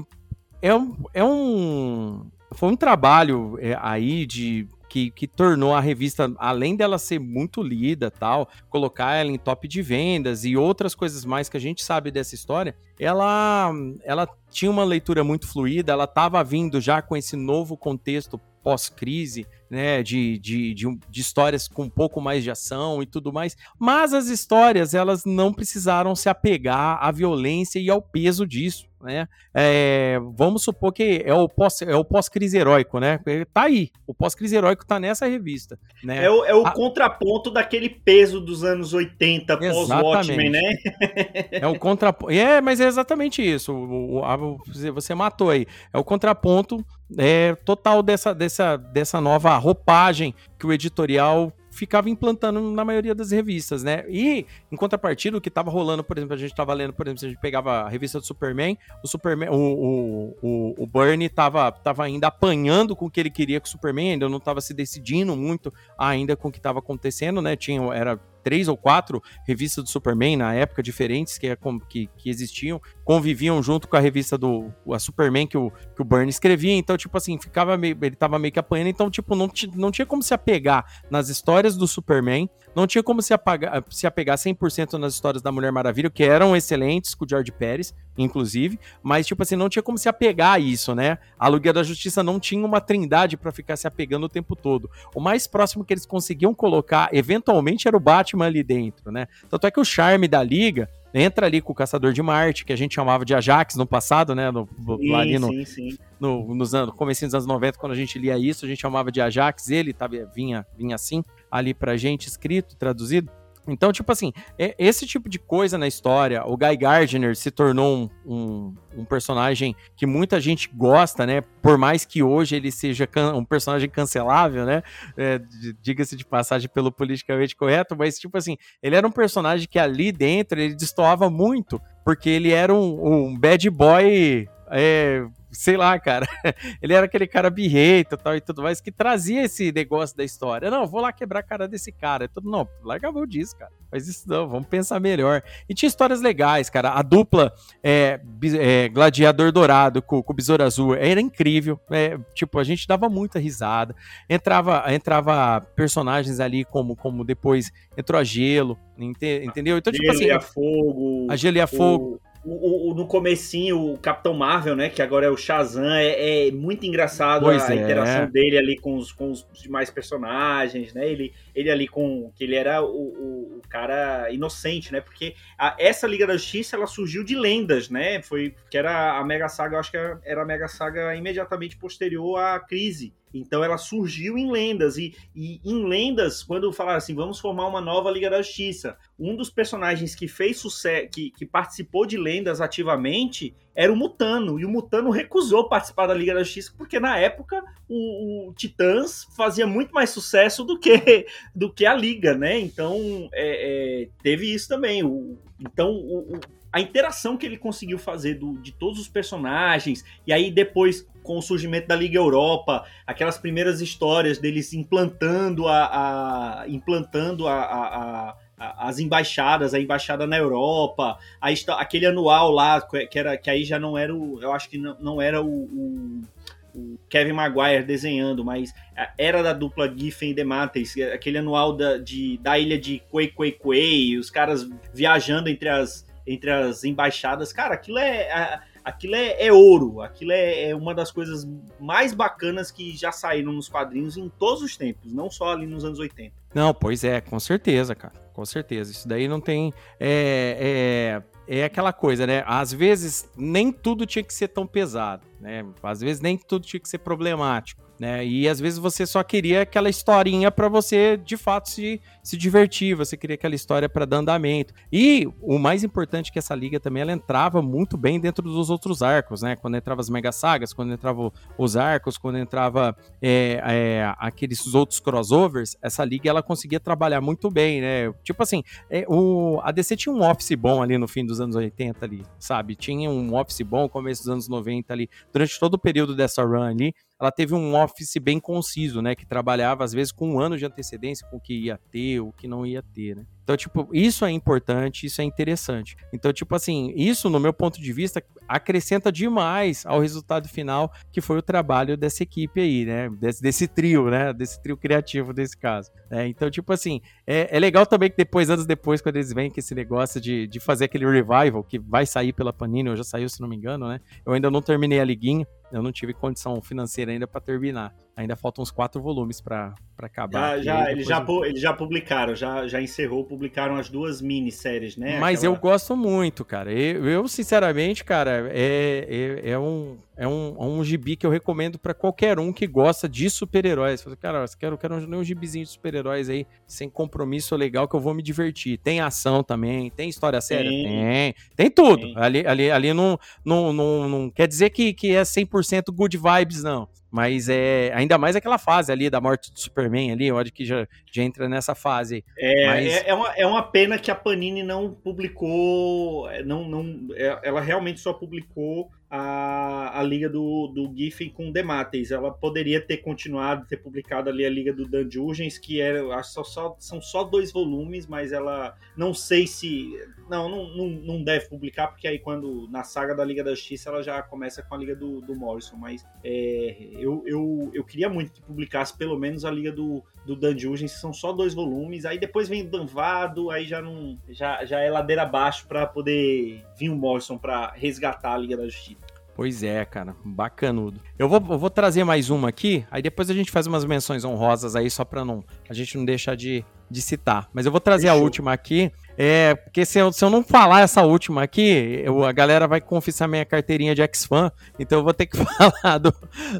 é, é um. Foi um trabalho é, aí de que, que, tornou a revista, além dela ser muito lida tal, colocar ela em top de vendas e outras coisas mais que a gente sabe dessa história, ela, ela tinha uma leitura muito fluida, ela estava vindo já com esse novo contexto pós-crise, né, de, de, de, de, histórias com um pouco mais de ação e tudo mais, mas as histórias, elas não precisaram se apegar à violência e ao peso disso, né, é, vamos supor que é o pós, é o pós-crise heróico, né, tá aí, o pós-crise heróico tá nessa revista, né. É o, é o a... contraponto daquele peso dos anos 80 pós-Watchmen, né. é o contraponto, é, mas é exatamente isso, o, o, você matou aí, é o contraponto é, total dessa, dessa, dessa nova roupagem que o editorial ficava implantando na maioria das revistas, né? E, em contrapartida, o que estava rolando, por exemplo, a gente estava lendo, por exemplo, se a gente pegava a revista do Superman, o Superman, o, o, o, Bernie estava tava ainda apanhando com o que ele queria com o Superman, ainda não estava se decidindo muito ainda com o que estava acontecendo, né? Tinha, era três ou quatro revistas do Superman na época diferentes que, que, que existiam, conviviam junto com a revista do a Superman que o, que o Burns escrevia, então, tipo assim, ficava meio, ele tava meio que apanhando, então, tipo, não, não tinha como se apegar nas histórias do Superman, não tinha como se, apagar, se apegar 100% nas histórias da Mulher Maravilha, que eram excelentes com o George Pérez, inclusive, mas, tipo assim, não tinha como se apegar a isso, né? A Liga da Justiça não tinha uma trindade para ficar se apegando o tempo todo. O mais próximo que eles conseguiam colocar, eventualmente, era o Batman ali dentro, né? Tanto é que o charme da liga entra ali com o Caçador de Marte, que a gente chamava de Ajax no passado, né? No, sim, ali no, sim, sim. no, nos anos, comecinho dos anos 90, quando a gente lia isso, a gente chamava de Ajax, ele tava, vinha, vinha assim, ali pra gente, escrito, traduzido. Então, tipo assim, esse tipo de coisa na história, o Guy Gardner se tornou um, um, um personagem que muita gente gosta, né? Por mais que hoje ele seja um personagem cancelável, né? É, Diga-se de passagem pelo politicamente correto, mas, tipo assim, ele era um personagem que ali dentro ele destoava muito, porque ele era um, um bad boy. É, sei lá, cara. Ele era aquele cara birreta tal e tudo mais que trazia esse negócio da história. Não, vou lá quebrar a cara desse cara. Tudo, não, larga a mão disso, cara. Faz isso não, vamos pensar melhor. E tinha histórias legais, cara. A dupla é, é, Gladiador Dourado com, com o Besouro Azul era incrível. É, tipo, a gente dava muita risada. Entrava, entrava personagens ali como, como depois entrou a Gelo, entendeu? Então, tipo assim. A Fogo. A Gelo e a Fogo. O, o, no comecinho, o Capitão Marvel, né? Que agora é o Shazam, é, é muito engraçado pois a é. interação dele ali com os, com os demais personagens, né? Ele, ele ali com. que ele era o, o, o cara inocente, né? Porque a, essa Liga da Justiça ela surgiu de lendas, né? Foi que era a Mega Saga, eu acho que era, era a Mega Saga imediatamente posterior à crise. Então ela surgiu em lendas. E, e em lendas, quando falaram assim, vamos formar uma nova Liga da Justiça, um dos personagens que fez sucesso, que, que participou de lendas ativamente, era o Mutano. E o Mutano recusou participar da Liga da Justiça, porque na época o, o Titãs fazia muito mais sucesso do que, do que a Liga, né? Então é, é, teve isso também. O, então o, a interação que ele conseguiu fazer do, de todos os personagens, e aí depois com o surgimento da Liga Europa, aquelas primeiras histórias deles implantando a, a implantando a, a, a, as embaixadas, a embaixada na Europa, a, aquele anual lá que era que aí já não era o, eu acho que não, não era o, o o Kevin Maguire desenhando, mas era da dupla Giffen e Demates, aquele anual da, de, da ilha de Quei Quei Quei, os caras viajando entre as, entre as embaixadas, cara, aquilo é. Aquilo é, é ouro, aquilo é, é, uma das coisas mais bacanas que já saíram nos quadrinhos em todos os tempos, não só ali nos anos 80. Não, pois é, com certeza, cara, com certeza. Isso daí não tem. É, é, é aquela coisa, né? Às vezes nem tudo tinha que ser tão pesado né? Às vezes nem tudo tinha que ser problemático né? E às vezes você só queria aquela historinha para você de fato se, se divertir, você queria aquela história para dar andamento. E o mais importante é que essa liga também ela entrava muito bem dentro dos outros arcos, né? Quando entrava as mega sagas, quando entrava os arcos, quando entrava é, é, aqueles outros crossovers, essa liga ela conseguia trabalhar muito bem, né? Tipo assim, é, o, a DC tinha um office bom ali no fim dos anos 80 ali, sabe? Tinha um office bom começo dos anos 90 ali, durante todo o período dessa run ali, ela teve um office bem conciso, né? Que trabalhava, às vezes, com um ano de antecedência com o que ia ter, o que não ia ter, né? Então, tipo, isso é importante, isso é interessante. Então, tipo assim, isso, no meu ponto de vista, acrescenta demais ao resultado final, que foi o trabalho dessa equipe aí, né? Desse, desse trio, né? Desse trio criativo desse caso. É, então, tipo assim, é, é, legal também que depois, anos depois, quando eles vêm com esse negócio de, de fazer aquele revival, que vai sair pela Panini, ou já saiu, se não me engano, né? Eu ainda não terminei a liguinha, eu não tive condição financeira ainda para terminar. Ainda faltam uns quatro volumes para acabar. Já, já, eles, já, eu... eles já publicaram, já, já encerrou, publicaram as duas minisséries, né? Mas Aquela... eu gosto muito, cara. Eu, eu sinceramente, cara, é, é, é, um, é, um, é um gibi que eu recomendo para qualquer um que gosta de super-heróis. Cara, eu quero, quero um, um gibizinho de super-heróis aí, sem compromisso legal, que eu vou me divertir. Tem ação também, tem história séria? Tem. Tem, tem tudo. Tem. Ali, ali, ali não, não, não, não quer dizer que, que é 100% good vibes, não. Mas é ainda mais aquela fase ali da morte do Superman ali, acho que já, já entra nessa fase. É, Mas... é, é, uma, é uma pena que a Panini não publicou, não, não, é, ela realmente só publicou a, a liga do, do Giffen com Demates. Ela poderia ter continuado, ter publicado ali a liga do Dan Jurgens, que era, acho só, só, são só dois volumes, mas ela não sei se. Não, não, não, não, deve publicar, porque aí quando na saga da Liga da Justiça ela já começa com a liga do, do Morrison. Mas é, eu, eu, eu queria muito que publicasse pelo menos a liga do, do Dan Jurgens, são só dois volumes. Aí depois vem Danvado, aí já não. Já, já é ladeira abaixo para poder vir o Morrison para resgatar a Liga da Justiça. Pois é, cara, bacanudo. Eu vou, eu vou trazer mais uma aqui, aí depois a gente faz umas menções honrosas aí, só pra não, a gente não deixar de, de citar. Mas eu vou trazer Fechou. a última aqui, é, porque se eu, se eu não falar essa última aqui, eu, a galera vai confiscar minha carteirinha de ex-fã, então eu vou ter que falar do,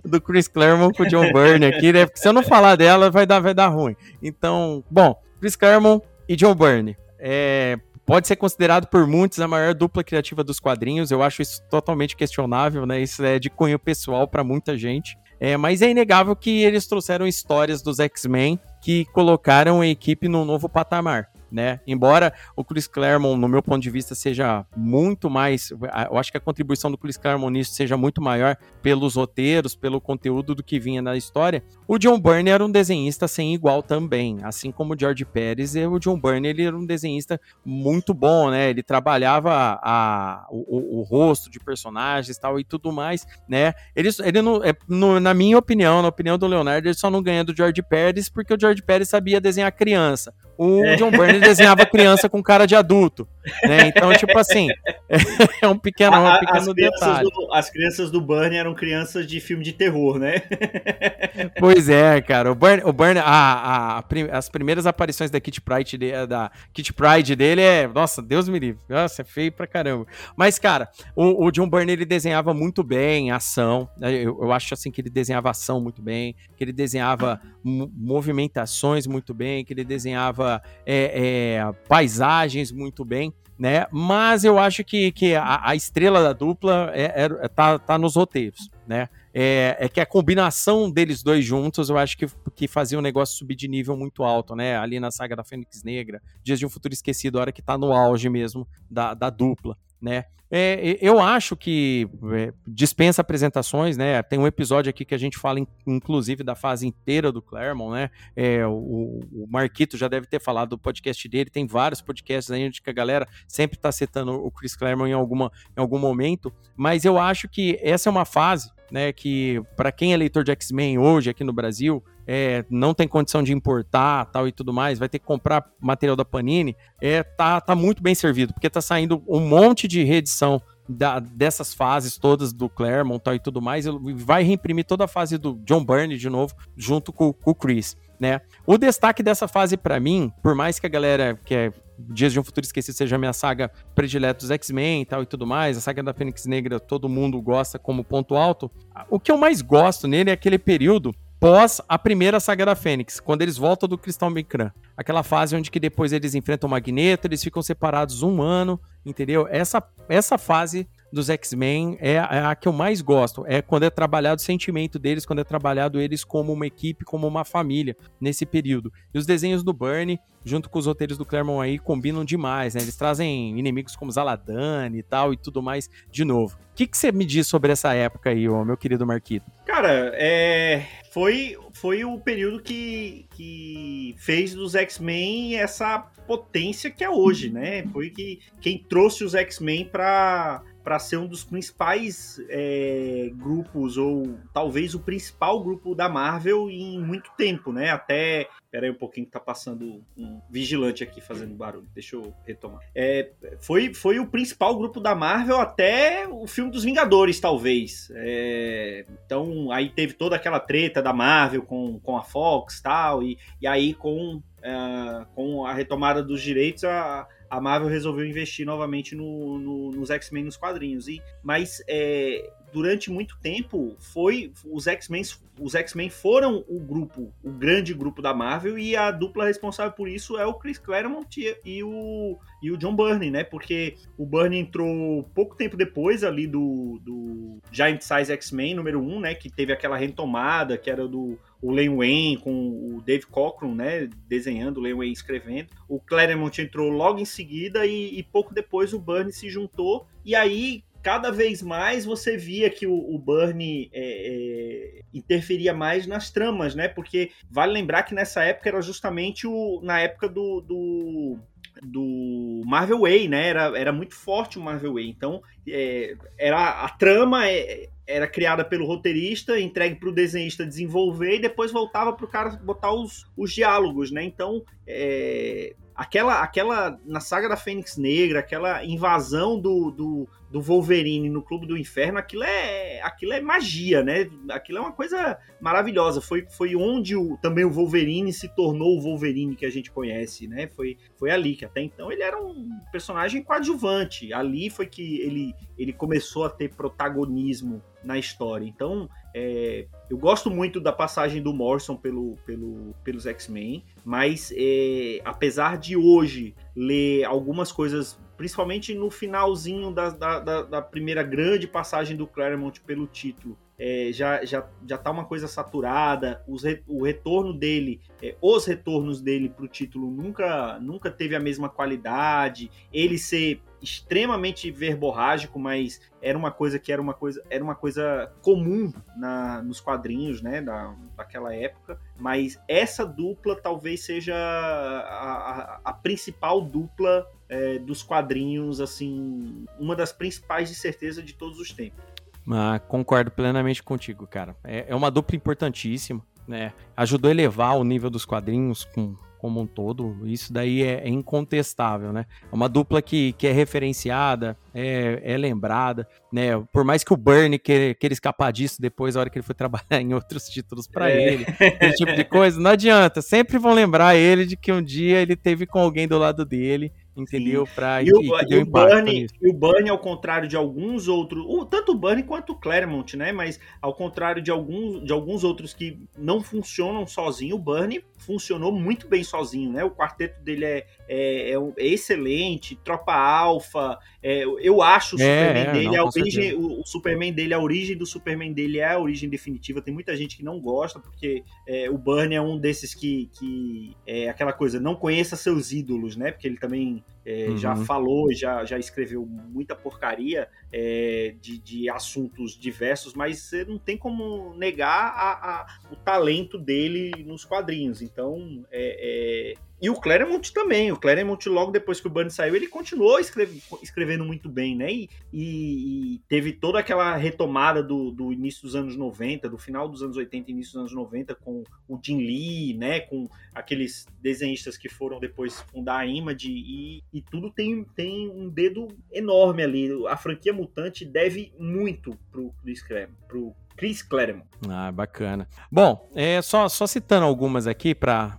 do Chris Claremont com o John Byrne aqui, né? Porque se eu não falar dela, vai dar, vai dar ruim. Então, bom, Chris Claremont e John Byrne. É, Pode ser considerado por muitos a maior dupla criativa dos quadrinhos. Eu acho isso totalmente questionável, né? Isso é de cunho pessoal para muita gente. É, mas é inegável que eles trouxeram histórias dos X-Men que colocaram a equipe num novo patamar né? Embora o Chris Claremont, no meu ponto de vista, seja muito mais, eu acho que a contribuição do Chris Claremont nisso seja muito maior pelos roteiros, pelo conteúdo do que vinha na história. O John Byrne era um desenhista sem igual também, assim como o George Pérez, o John Byrne ele era um desenhista muito bom, né? Ele trabalhava a, o, o, rosto de personagens tal e tudo mais, né? Ele, ele não, é, no, na minha opinião, na opinião do Leonardo, ele só não ganha do George Pérez porque o George Pérez sabia desenhar criança. O é. John Byrne desenhava criança com cara de adulto. Né? Então, tipo assim, é um pequeno, um pequeno as detalhe. Do, as crianças do Burnie eram crianças de filme de terror, né? pois é, cara. O Burnie, o Burnie a, a, a, as primeiras aparições da Kit Pride, de, da Kit Pride dele é, nossa, Deus me livre. Nossa, é feio pra caramba. Mas, cara, o, o John Byrne, ele desenhava muito bem ação. Eu, eu acho assim que ele desenhava ação muito bem, que ele desenhava movimentações muito bem, que ele desenhava é, é, paisagens muito bem né? Mas eu acho que, que a, a estrela da dupla é, é, tá, tá nos roteiros, né? É, é, que a combinação deles dois juntos, eu acho que, que fazia o um negócio subir de nível muito alto, né? Ali na saga da Fênix Negra, Dias de um Futuro Esquecido, a hora que tá no auge mesmo da, da dupla né? É, eu acho que é, dispensa apresentações, né? Tem um episódio aqui que a gente fala, inclusive, da fase inteira do Claremont, né? É, o, o, Marquito já deve ter falado do podcast dele, tem vários podcasts aí onde a galera sempre está citando o Chris Claremont em, alguma, em algum momento, mas eu acho que essa é uma fase né, que para quem é leitor de X-Men hoje aqui no Brasil, é, não tem condição de importar tal e tudo mais, vai ter que comprar material da Panini, é, tá, tá muito bem servido, porque tá saindo um monte de reedição da, dessas fases todas do Claremont tal e tudo mais, vai reimprimir toda a fase do John Byrne de novo, junto com, com o Chris. Né? O destaque dessa fase para mim, por mais que a galera que é Dias de um Futuro Esquecido seja a minha saga predileta dos X-Men e tal e tudo mais, a saga da Fênix Negra todo mundo gosta como ponto alto. O que eu mais gosto nele é aquele período pós a primeira saga da Fênix, quando eles voltam do Cristal Micran. Aquela fase onde que depois eles enfrentam o Magneto, eles ficam separados um ano, entendeu? Essa, essa fase dos X-Men é, é, a que eu mais gosto. É quando é trabalhado o sentimento deles, quando é trabalhado eles como uma equipe, como uma família nesse período. E os desenhos do Bernie, junto com os roteiros do Claremont aí, combinam demais, né? Eles trazem inimigos como Zaladane e tal e tudo mais de novo. O que, que você me diz sobre essa época aí, ô, meu querido Marquito? Cara, é... foi, foi o período que, que fez dos X-Men essa potência que é hoje, né? Foi que quem trouxe os X-Men para para ser um dos principais é, grupos, ou talvez o principal grupo da Marvel em muito tempo, né? Até. Pera aí um pouquinho que tá passando um vigilante aqui fazendo barulho. Deixa eu retomar. É, foi, foi o principal grupo da Marvel até o filme dos Vingadores, talvez. É, então, aí teve toda aquela treta da Marvel com, com a Fox tal, e, e aí com, uh, com a retomada dos direitos, a, a Marvel resolveu investir novamente no, no, nos X-Men nos quadrinhos. E, mas é, durante muito tempo foi os X-Men os X-Men foram o grupo, o grande grupo da Marvel e a dupla responsável por isso é o Chris Claremont e, o, e o John Byrne, né? Porque o Byrne entrou pouco tempo depois ali do, do Giant Size X-Men número 1, né, que teve aquela retomada, que era do o Len Wayne com o Dave Cockrum, né, desenhando, o Len Wayne escrevendo. O Claremont entrou logo em seguida e, e pouco depois o Byrne se juntou e aí cada vez mais você via que o, o Bernie é, é, interferia mais nas tramas, né? Porque vale lembrar que nessa época era justamente o, na época do, do do Marvel Way, né? Era, era muito forte o Marvel Way. Então, é, era a trama é, era criada pelo roteirista, entregue para o desenhista desenvolver e depois voltava para o cara botar os, os diálogos, né? Então, é, aquela, aquela na saga da Fênix Negra, aquela invasão do, do, do Wolverine no Clube do Inferno, aquilo é, aquilo é magia, né? Aquilo é uma coisa maravilhosa. Foi, foi onde o, também o Wolverine se tornou o Wolverine que a gente conhece, né? Foi, foi ali que até então ele era um personagem coadjuvante. Ali foi que ele, ele começou a ter protagonismo na história. Então, é, eu gosto muito da passagem do Morrison pelo, pelo, pelos X-Men, mas é, apesar de hoje ler algumas coisas, principalmente no finalzinho da, da, da, da primeira grande passagem do Claremont pelo título, é, já, já, já tá uma coisa saturada, os, o retorno dele, é, os retornos dele para o título nunca, nunca teve a mesma qualidade, ele ser extremamente verborrágico, mas era uma coisa que era uma coisa, era uma coisa comum na, nos quadrinhos, né, da, daquela época. Mas essa dupla talvez seja a, a, a principal dupla é, dos quadrinhos, assim, uma das principais de certeza de todos os tempos. Ah, concordo plenamente contigo, cara. É, é uma dupla importantíssima, né? Ajudou a elevar o nível dos quadrinhos com como um todo, isso daí é, é incontestável, né? É uma dupla que, que é referenciada, é, é lembrada, né? Por mais que o Bernie queira, queira escapar disso depois, a hora que ele foi trabalhar em outros títulos para é. ele, esse tipo de coisa, não adianta. Sempre vão lembrar ele de que um dia ele teve com alguém do lado dele entendeu? Pra, e, o, e, e o Burnie, e o Burnie, ao contrário de alguns outros, tanto o Burnie quanto o Claremont, né? Mas ao contrário de alguns, de alguns outros que não funcionam sozinho, o Burnie funcionou muito bem sozinho, né? O quarteto dele é, é, é, é excelente, Tropa Alpha, é, eu acho o é, Superman é, dele, não, a origem, o, o, Superman dele, a origem do Superman dele é a origem definitiva. Tem muita gente que não gosta, porque o Burnie é um desses que, que é aquela coisa, não conheça seus ídolos, né? Porque ele também é, uhum. já falou, já, já escreveu muita porcaria é, de, de assuntos diversos, mas você não tem como negar a, a, o talento dele nos quadrinhos. Então, é, é E o Claremont também. O Claremont, logo depois que o Burns saiu, ele continuou escreve, escrevendo muito bem, né? E, e, e, teve toda aquela retomada do, do início dos anos 90, do final dos anos 80 início dos anos 90, com o Jim Lee, né? Com aqueles desenhistas que foram depois fundar a Image. E, e tudo tem, tem um dedo enorme ali. A franquia Mutante deve muito pro Chris Claremont, pro Chris Claremont. Ah, bacana. Bom, é só, só citando algumas aqui para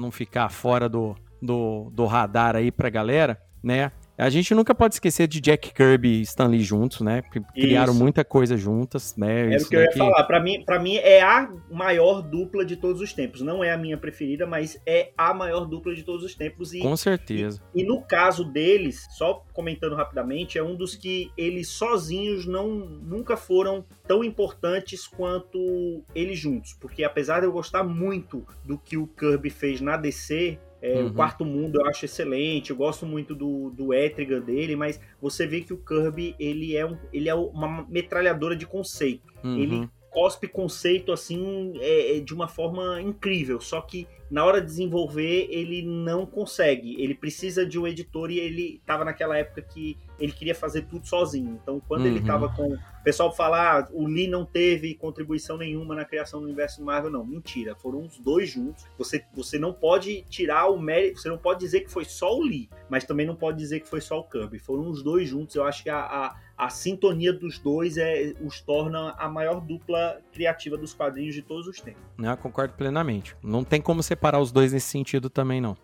não ficar fora do, do, do radar aí pra galera, né? A gente nunca pode esquecer de Jack Kirby e Stan Lee juntos, né? Criaram Isso. muita coisa juntas, né? É o que eu ia falar. Para mim, para mim é a maior dupla de todos os tempos. Não é a minha preferida, mas é a maior dupla de todos os tempos. E, Com certeza. E, e no caso deles, só comentando rapidamente, é um dos que eles sozinhos não nunca foram tão importantes quanto eles juntos. Porque apesar de eu gostar muito do que o Kirby fez na DC, é, uhum. O Quarto Mundo eu acho excelente, eu gosto muito do, do Etrigan dele, mas você vê que o Kirby ele é, um, ele é uma metralhadora de conceito. Uhum. Ele cospe conceito assim é, é, de uma forma incrível, só que na hora de desenvolver ele não consegue. Ele precisa de um editor e ele estava naquela época que ele queria fazer tudo sozinho. Então, quando uhum. ele estava com. O pessoal falar, ah, o Lee não teve contribuição nenhuma na criação do universo Marvel, não. Mentira. Foram os dois juntos. Você, você não pode tirar o mérito. Você não pode dizer que foi só o Lee, mas também não pode dizer que foi só o Kirby. Foram os dois juntos. Eu acho que a, a, a sintonia dos dois é, os torna a maior dupla criativa dos quadrinhos de todos os tempos. Eu ah, concordo plenamente. Não tem como separar os dois nesse sentido também, não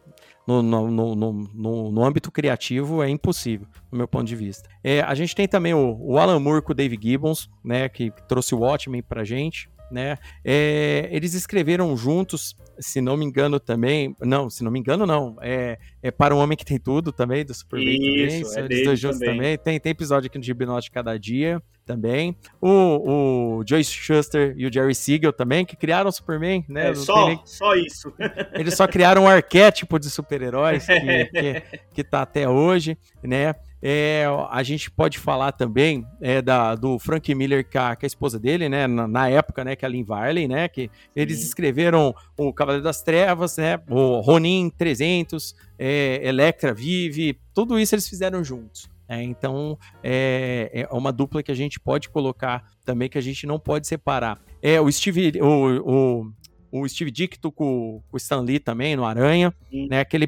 no, no, no, no, no âmbito criativo é impossível, no meu ponto de vista. É, a gente tem também o, o Alan Moore com o Dave Gibbons, né, que trouxe o Watchmen pra gente. Né? É, eles escreveram juntos, se não me engano também, não, se não me engano não, é, é para um homem que tem tudo também do Superman Isso, também, é eles dois juntos também. também. Tem, tem episódio aqui no Gibnote cada dia também. O, o Joyce Shuster e o Jerry Siegel também, que criaram o Superman, né? É, só, nem... só isso. Eles só criaram um arquétipo de super-heróis que, que, que tá até hoje, né? É, a gente pode falar também é, da, do Frank Miller com a, com a esposa dele, né? Na, na, época, né? Que é a Lynn Varley, né? Que eles Sim. escreveram o Cavaleiro das Trevas, né? O Ronin 300, é, Electra Vive, tudo isso eles fizeram juntos. É, então é, é, uma dupla que a gente pode colocar também que a gente não pode separar. É o Steve, o, o o Steve Dicto com, o Stan Lee também, no Aranha, Sim. né? Aquele,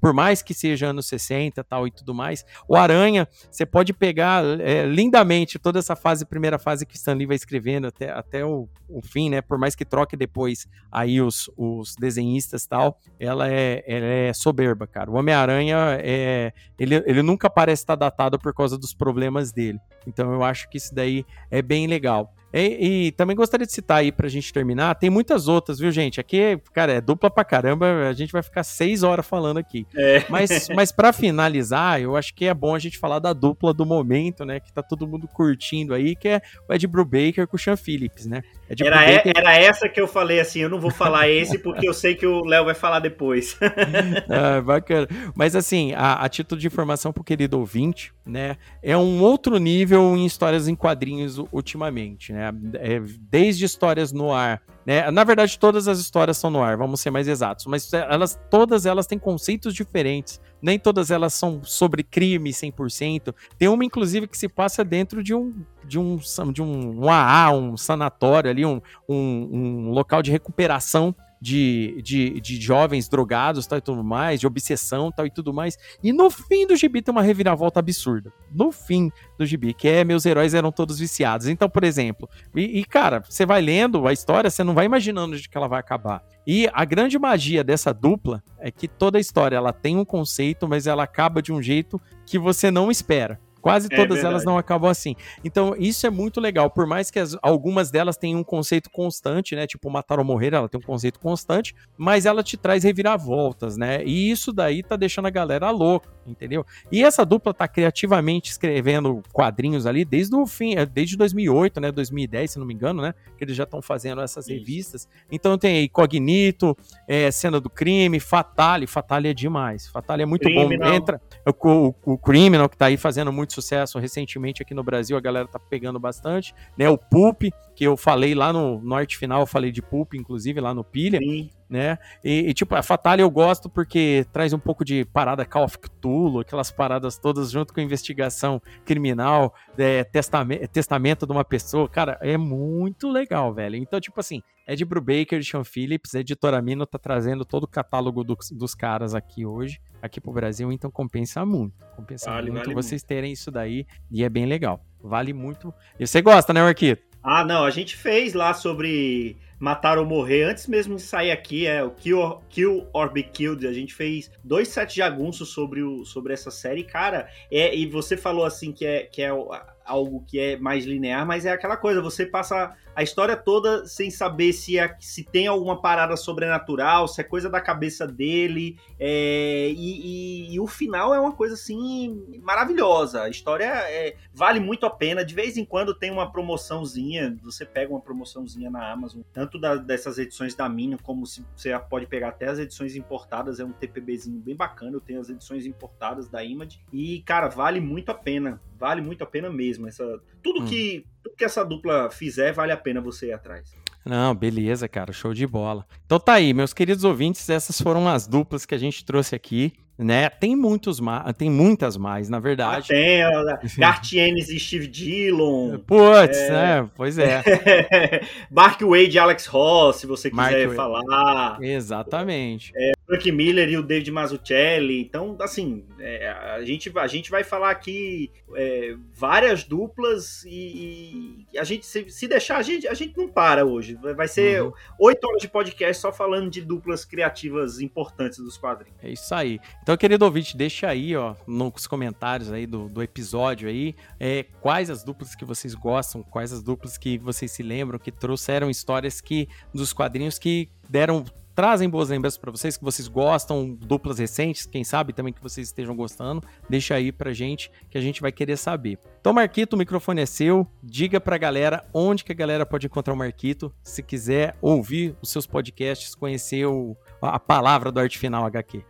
por mais que seja anos 60 tal e tudo mais, o Aranha, você pode pegar é, lindamente toda essa fase, primeira fase que o Stan Lee vai escrevendo até, até o, o fim, né? Por mais que troque depois aí os, os desenhistas tal, ela é, ela é soberba, cara. O Homem-Aranha, é, ele, ele nunca parece estar datado por causa dos problemas dele. Então eu acho que isso daí é bem legal. E, e, também gostaria de citar aí pra gente terminar, tem muitas outras, viu, gente? Aqui, cara, é dupla pra caramba, a gente vai ficar seis horas falando aqui. É. Mas, mas para finalizar, eu acho que é bom a gente falar da dupla do momento, né? Que tá todo mundo curtindo aí, que é o Ed Brubaker com o Sean Phillips, né? Ed era, Brubaker... era essa que eu falei assim, eu não vou falar esse porque eu sei que o Léo vai falar depois. ah, bacana. Mas assim, a, a título de informação pro querido ouvinte, né? É um outro nível em histórias em quadrinhos ultimamente, né? É, desde histórias no ar, né? Na verdade, todas as histórias são no ar, vamos ser mais exatos, mas elas, todas elas têm conceitos diferentes. Nem todas elas são sobre crime 100%. Tem uma, inclusive, que se passa dentro de um de um, de um, um AA, um sanatório ali, um, um, um local de recuperação de, de, de jovens drogados tal, e tudo mais, de obsessão tal e tudo mais. E no fim do gibi tem uma reviravolta absurda. No fim do gibi, que é meus heróis eram todos viciados. Então, por exemplo, e, e cara, você vai lendo a história, você não vai imaginando de que ela vai acabar. E a grande magia dessa dupla é que toda a história ela tem um conceito, mas ela acaba de um jeito que você não espera. Quase é todas elas não acabam assim. Então, isso é muito legal. Por mais que as, algumas delas tenham um conceito constante, né? Tipo, matar ou morrer, ela tem um conceito constante, mas ela te traz reviravoltas, né? E isso daí tá deixando a galera louca, entendeu? E essa dupla tá criativamente escrevendo quadrinhos ali desde o fim, é, desde 2008, né? 2010, se não me engano, né? Que eles já estão fazendo essas isso. revistas. Então tem aí Cognito, é, Cena do Crime, Fatale. Fatale é demais. Fatale é muito Criminal. bom. Entra o, o, o Criminal, que tá aí fazendo muito sucesso recentemente aqui no Brasil, a galera tá pegando bastante, né? O Pulp, que eu falei lá no, no Arte Final, eu falei de Pulp, inclusive, lá no Pilha. Sim. né? E, e, tipo, a Fatale eu gosto porque traz um pouco de parada Call of Cthulhu, aquelas paradas todas junto com investigação criminal, é, testamento, testamento de uma pessoa. Cara, é muito legal, velho. Então, tipo assim, é de Brubaker, Sean Phillips, Editora Mino tá trazendo todo o catálogo do, dos caras aqui hoje, aqui pro Brasil, então compensa muito. Compensa vale, muito vale vocês muito. terem isso daí e é bem legal. Vale muito. E você gosta, né, Marquito? Ah, não, a gente fez lá sobre Matar ou Morrer, antes mesmo de sair aqui, é o Kill or, Kill or Be Killed. A gente fez dois sets de jagunços sobre, o, sobre essa série, cara. É, e você falou assim que é, que é algo que é mais linear, mas é aquela coisa, você passa a história toda sem saber se, é, se tem alguma parada sobrenatural, se é coisa da cabeça dele, é, e, e, e, o final é uma coisa assim maravilhosa. A história é, vale muito a pena. De vez em quando tem uma promoçãozinha, você pega uma promoçãozinha na Amazon, tanto da, dessas edições da Minion, como se você pode pegar até as edições importadas, é um TPBzinho bem bacana. Eu tenho as edições importadas da Image, e cara, vale muito a pena vale muito a pena mesmo. Essa, tudo, hum. que, tudo que essa dupla fizer, vale a pena você ir atrás. Não, beleza, cara, show de bola. Então tá aí, meus queridos ouvintes, essas foram as duplas que a gente trouxe aqui né? Tem muitos mais, tem muitas mais, na verdade. Ah, tem, Gartienes e Steve Dillon. Putz, é... né? Pois é. Mark Wade e Alex Ross, se você quiser Mark falar. Exatamente. É, Frank Miller e o David Mazzucchelli. Então, assim, é, a, gente, a gente vai falar aqui é, várias duplas e, e, a gente, se, se, deixar, a gente, a gente não para hoje. Vai ser uhum. oito uhum. horas de podcast só falando de duplas criativas importantes dos quadrinhos. É isso aí. Então, querido ouvinte, deixa aí, ó, nos comentários aí do, do episódio aí, é, quais as duplas que vocês gostam, quais as duplas que vocês se lembram, que trouxeram histórias que dos quadrinhos que deram trazem boas lembranças para vocês, que vocês gostam, duplas recentes, quem sabe também que vocês estejam gostando, deixa aí pra gente, que a gente vai querer saber. Então, Marquito, o microfone é seu, diga pra galera onde que a galera pode encontrar o Marquito, se quiser ouvir os seus podcasts, conhecer o, a palavra do Arte Final HQ.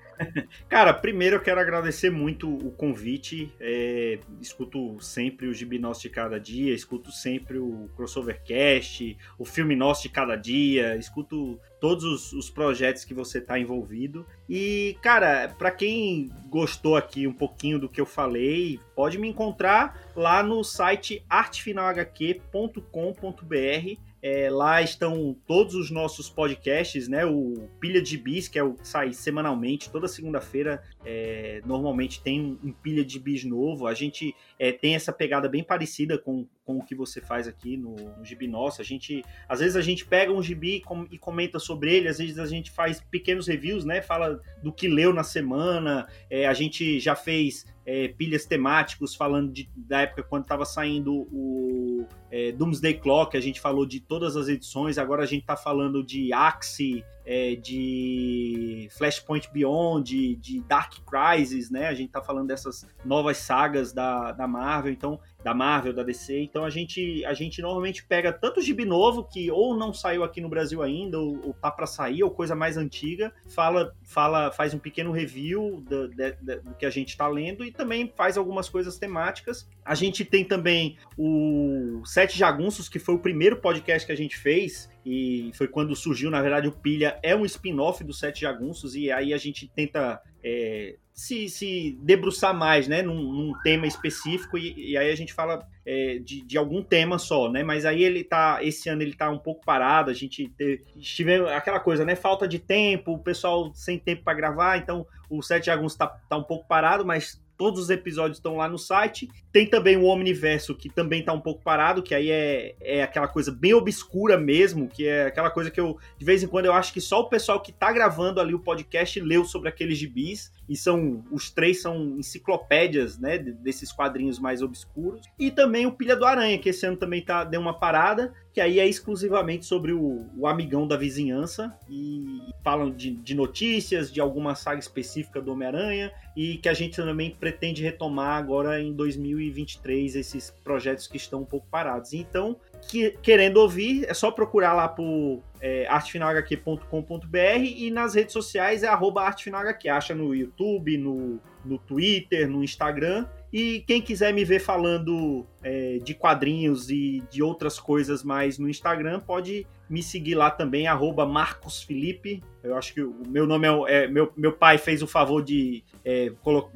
Cara, primeiro eu quero agradecer muito o convite. É, escuto sempre o Gibi Nosso de Cada Dia, escuto sempre o Crossovercast, o Filme Nosso de Cada Dia, escuto todos os, os projetos que você está envolvido. E, cara, para quem gostou aqui um pouquinho do que eu falei, pode me encontrar lá no site artefinalhq.com.br é, lá estão todos os nossos podcasts, né? O Pilha de Bis, que é o que sai semanalmente, toda segunda-feira. É, normalmente tem um Pilha de Bis novo. A gente é, tem essa pegada bem parecida com, com o que você faz aqui no, no Gibi Nosso. A gente, às vezes a gente pega um gibi e comenta sobre ele, às vezes a gente faz pequenos reviews, né? Fala do que leu na semana. É, a gente já fez é, pilhas temáticos falando de, da época quando estava saindo o é, Doomsday Clock, a gente falou de todas as edições, agora a gente está falando de Axie, é, de Flashpoint Beyond, de, de, Dark Crisis, né? A gente tá falando dessas novas sagas da, da Marvel, então da Marvel, da DC. Então a gente a gente normalmente pega tanto gibi novo que ou não saiu aqui no Brasil ainda, ou, ou tá para sair, ou coisa mais antiga, fala fala faz um pequeno review do, do, do que a gente está lendo e também faz algumas coisas temáticas. A gente tem também o Sete Jagunços, que foi o primeiro podcast que a gente fez e foi quando surgiu, na verdade, o Pilha é um spin-off do Sete Jagunços, e aí a gente tenta é, se, se debruçar mais, né, num, num tema específico, e, e, aí a gente fala é, de, de, algum tema só, né, mas aí ele tá, esse ano ele tá um pouco parado, a gente tive aquela coisa, né, falta de tempo, o pessoal sem tempo para gravar, então o Sete Jagunços tá, tá um pouco parado, mas Todos os episódios estão lá no site. Tem também o Omniverso, que também tá um pouco parado, que aí é, é aquela coisa bem obscura mesmo, que é aquela coisa que eu, de vez em quando, eu acho que só o pessoal que tá gravando ali o podcast leu sobre aqueles gibis. E são, os três são enciclopédias, né, desses quadrinhos mais obscuros. E também o Pilha do Aranha, que esse ano também tá, deu uma parada, que aí é exclusivamente sobre o, o amigão da vizinhança e falam de, de, notícias, de alguma saga específica do Homem-Aranha e que a gente também pretende retomar agora em 2023 esses projetos que estão um pouco parados. Então, que, querendo ouvir, é só procurar lá por é, artefinalhq.com.br e nas redes sociais é arroba artefinalhq. Acha no YouTube, no, no Twitter, no Instagram e quem quiser me ver falando é, de quadrinhos e de outras coisas mais no Instagram, pode me seguir lá também, arroba Marcos Felipe, Eu acho que o meu nome é, é meu, meu pai fez o favor de é,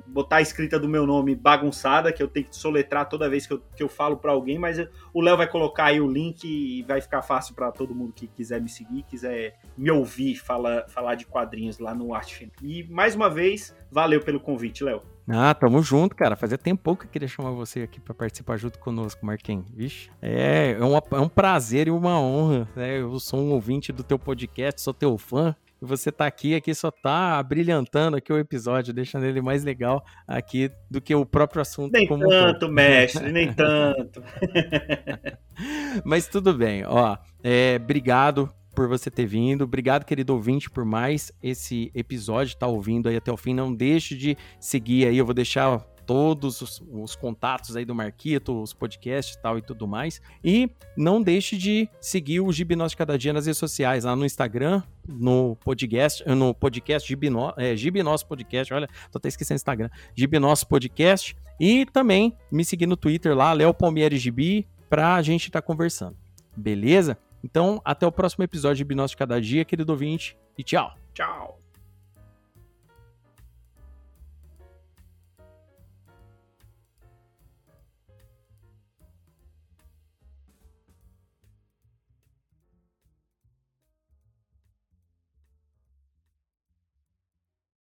botar a escrita do meu nome bagunçada, que eu tenho que soletrar toda vez que eu, que eu falo para alguém, mas o Léo vai colocar aí o link e vai ficar fácil para todo mundo que quiser me seguir, quiser me ouvir falar, falar de quadrinhos lá no Arte. E mais uma vez, valeu pelo convite, Léo. Ah, tamo junto, cara. Fazia tempo que eu queria chamar você aqui para participar junto conosco, Marquinhos. Vixe, é, é, uma, é um prazer e uma honra. Né? Eu sou um ouvinte do teu podcast, sou teu fã. E você tá aqui, aqui só tá brilhantando aqui o episódio, deixando ele mais legal aqui do que o próprio assunto. Nem tanto, mestre, nem tanto. Mas tudo bem, ó. É, obrigado por você ter vindo. Obrigado, querido ouvinte, por mais esse episódio, tá ouvindo aí até o fim. Não deixe de seguir aí, eu vou deixar todos os, os, contatos aí do Marquito, os podcasts e tal e tudo mais. E não deixe de seguir o Gibinós de Cada Dia nas redes sociais, lá no Instagram, no podcast, no podcast Gibinós, é, Gibinós Podcast, olha, tô até esquecendo o Instagram, Gibinós Podcast. E também me seguir no Twitter lá, Léo Palmieri Gibi, pra gente estar tá conversando. Beleza? Então, até o próximo episódio de Binócio de Cada Dia, querido ouvinte, e tchau. Tchau.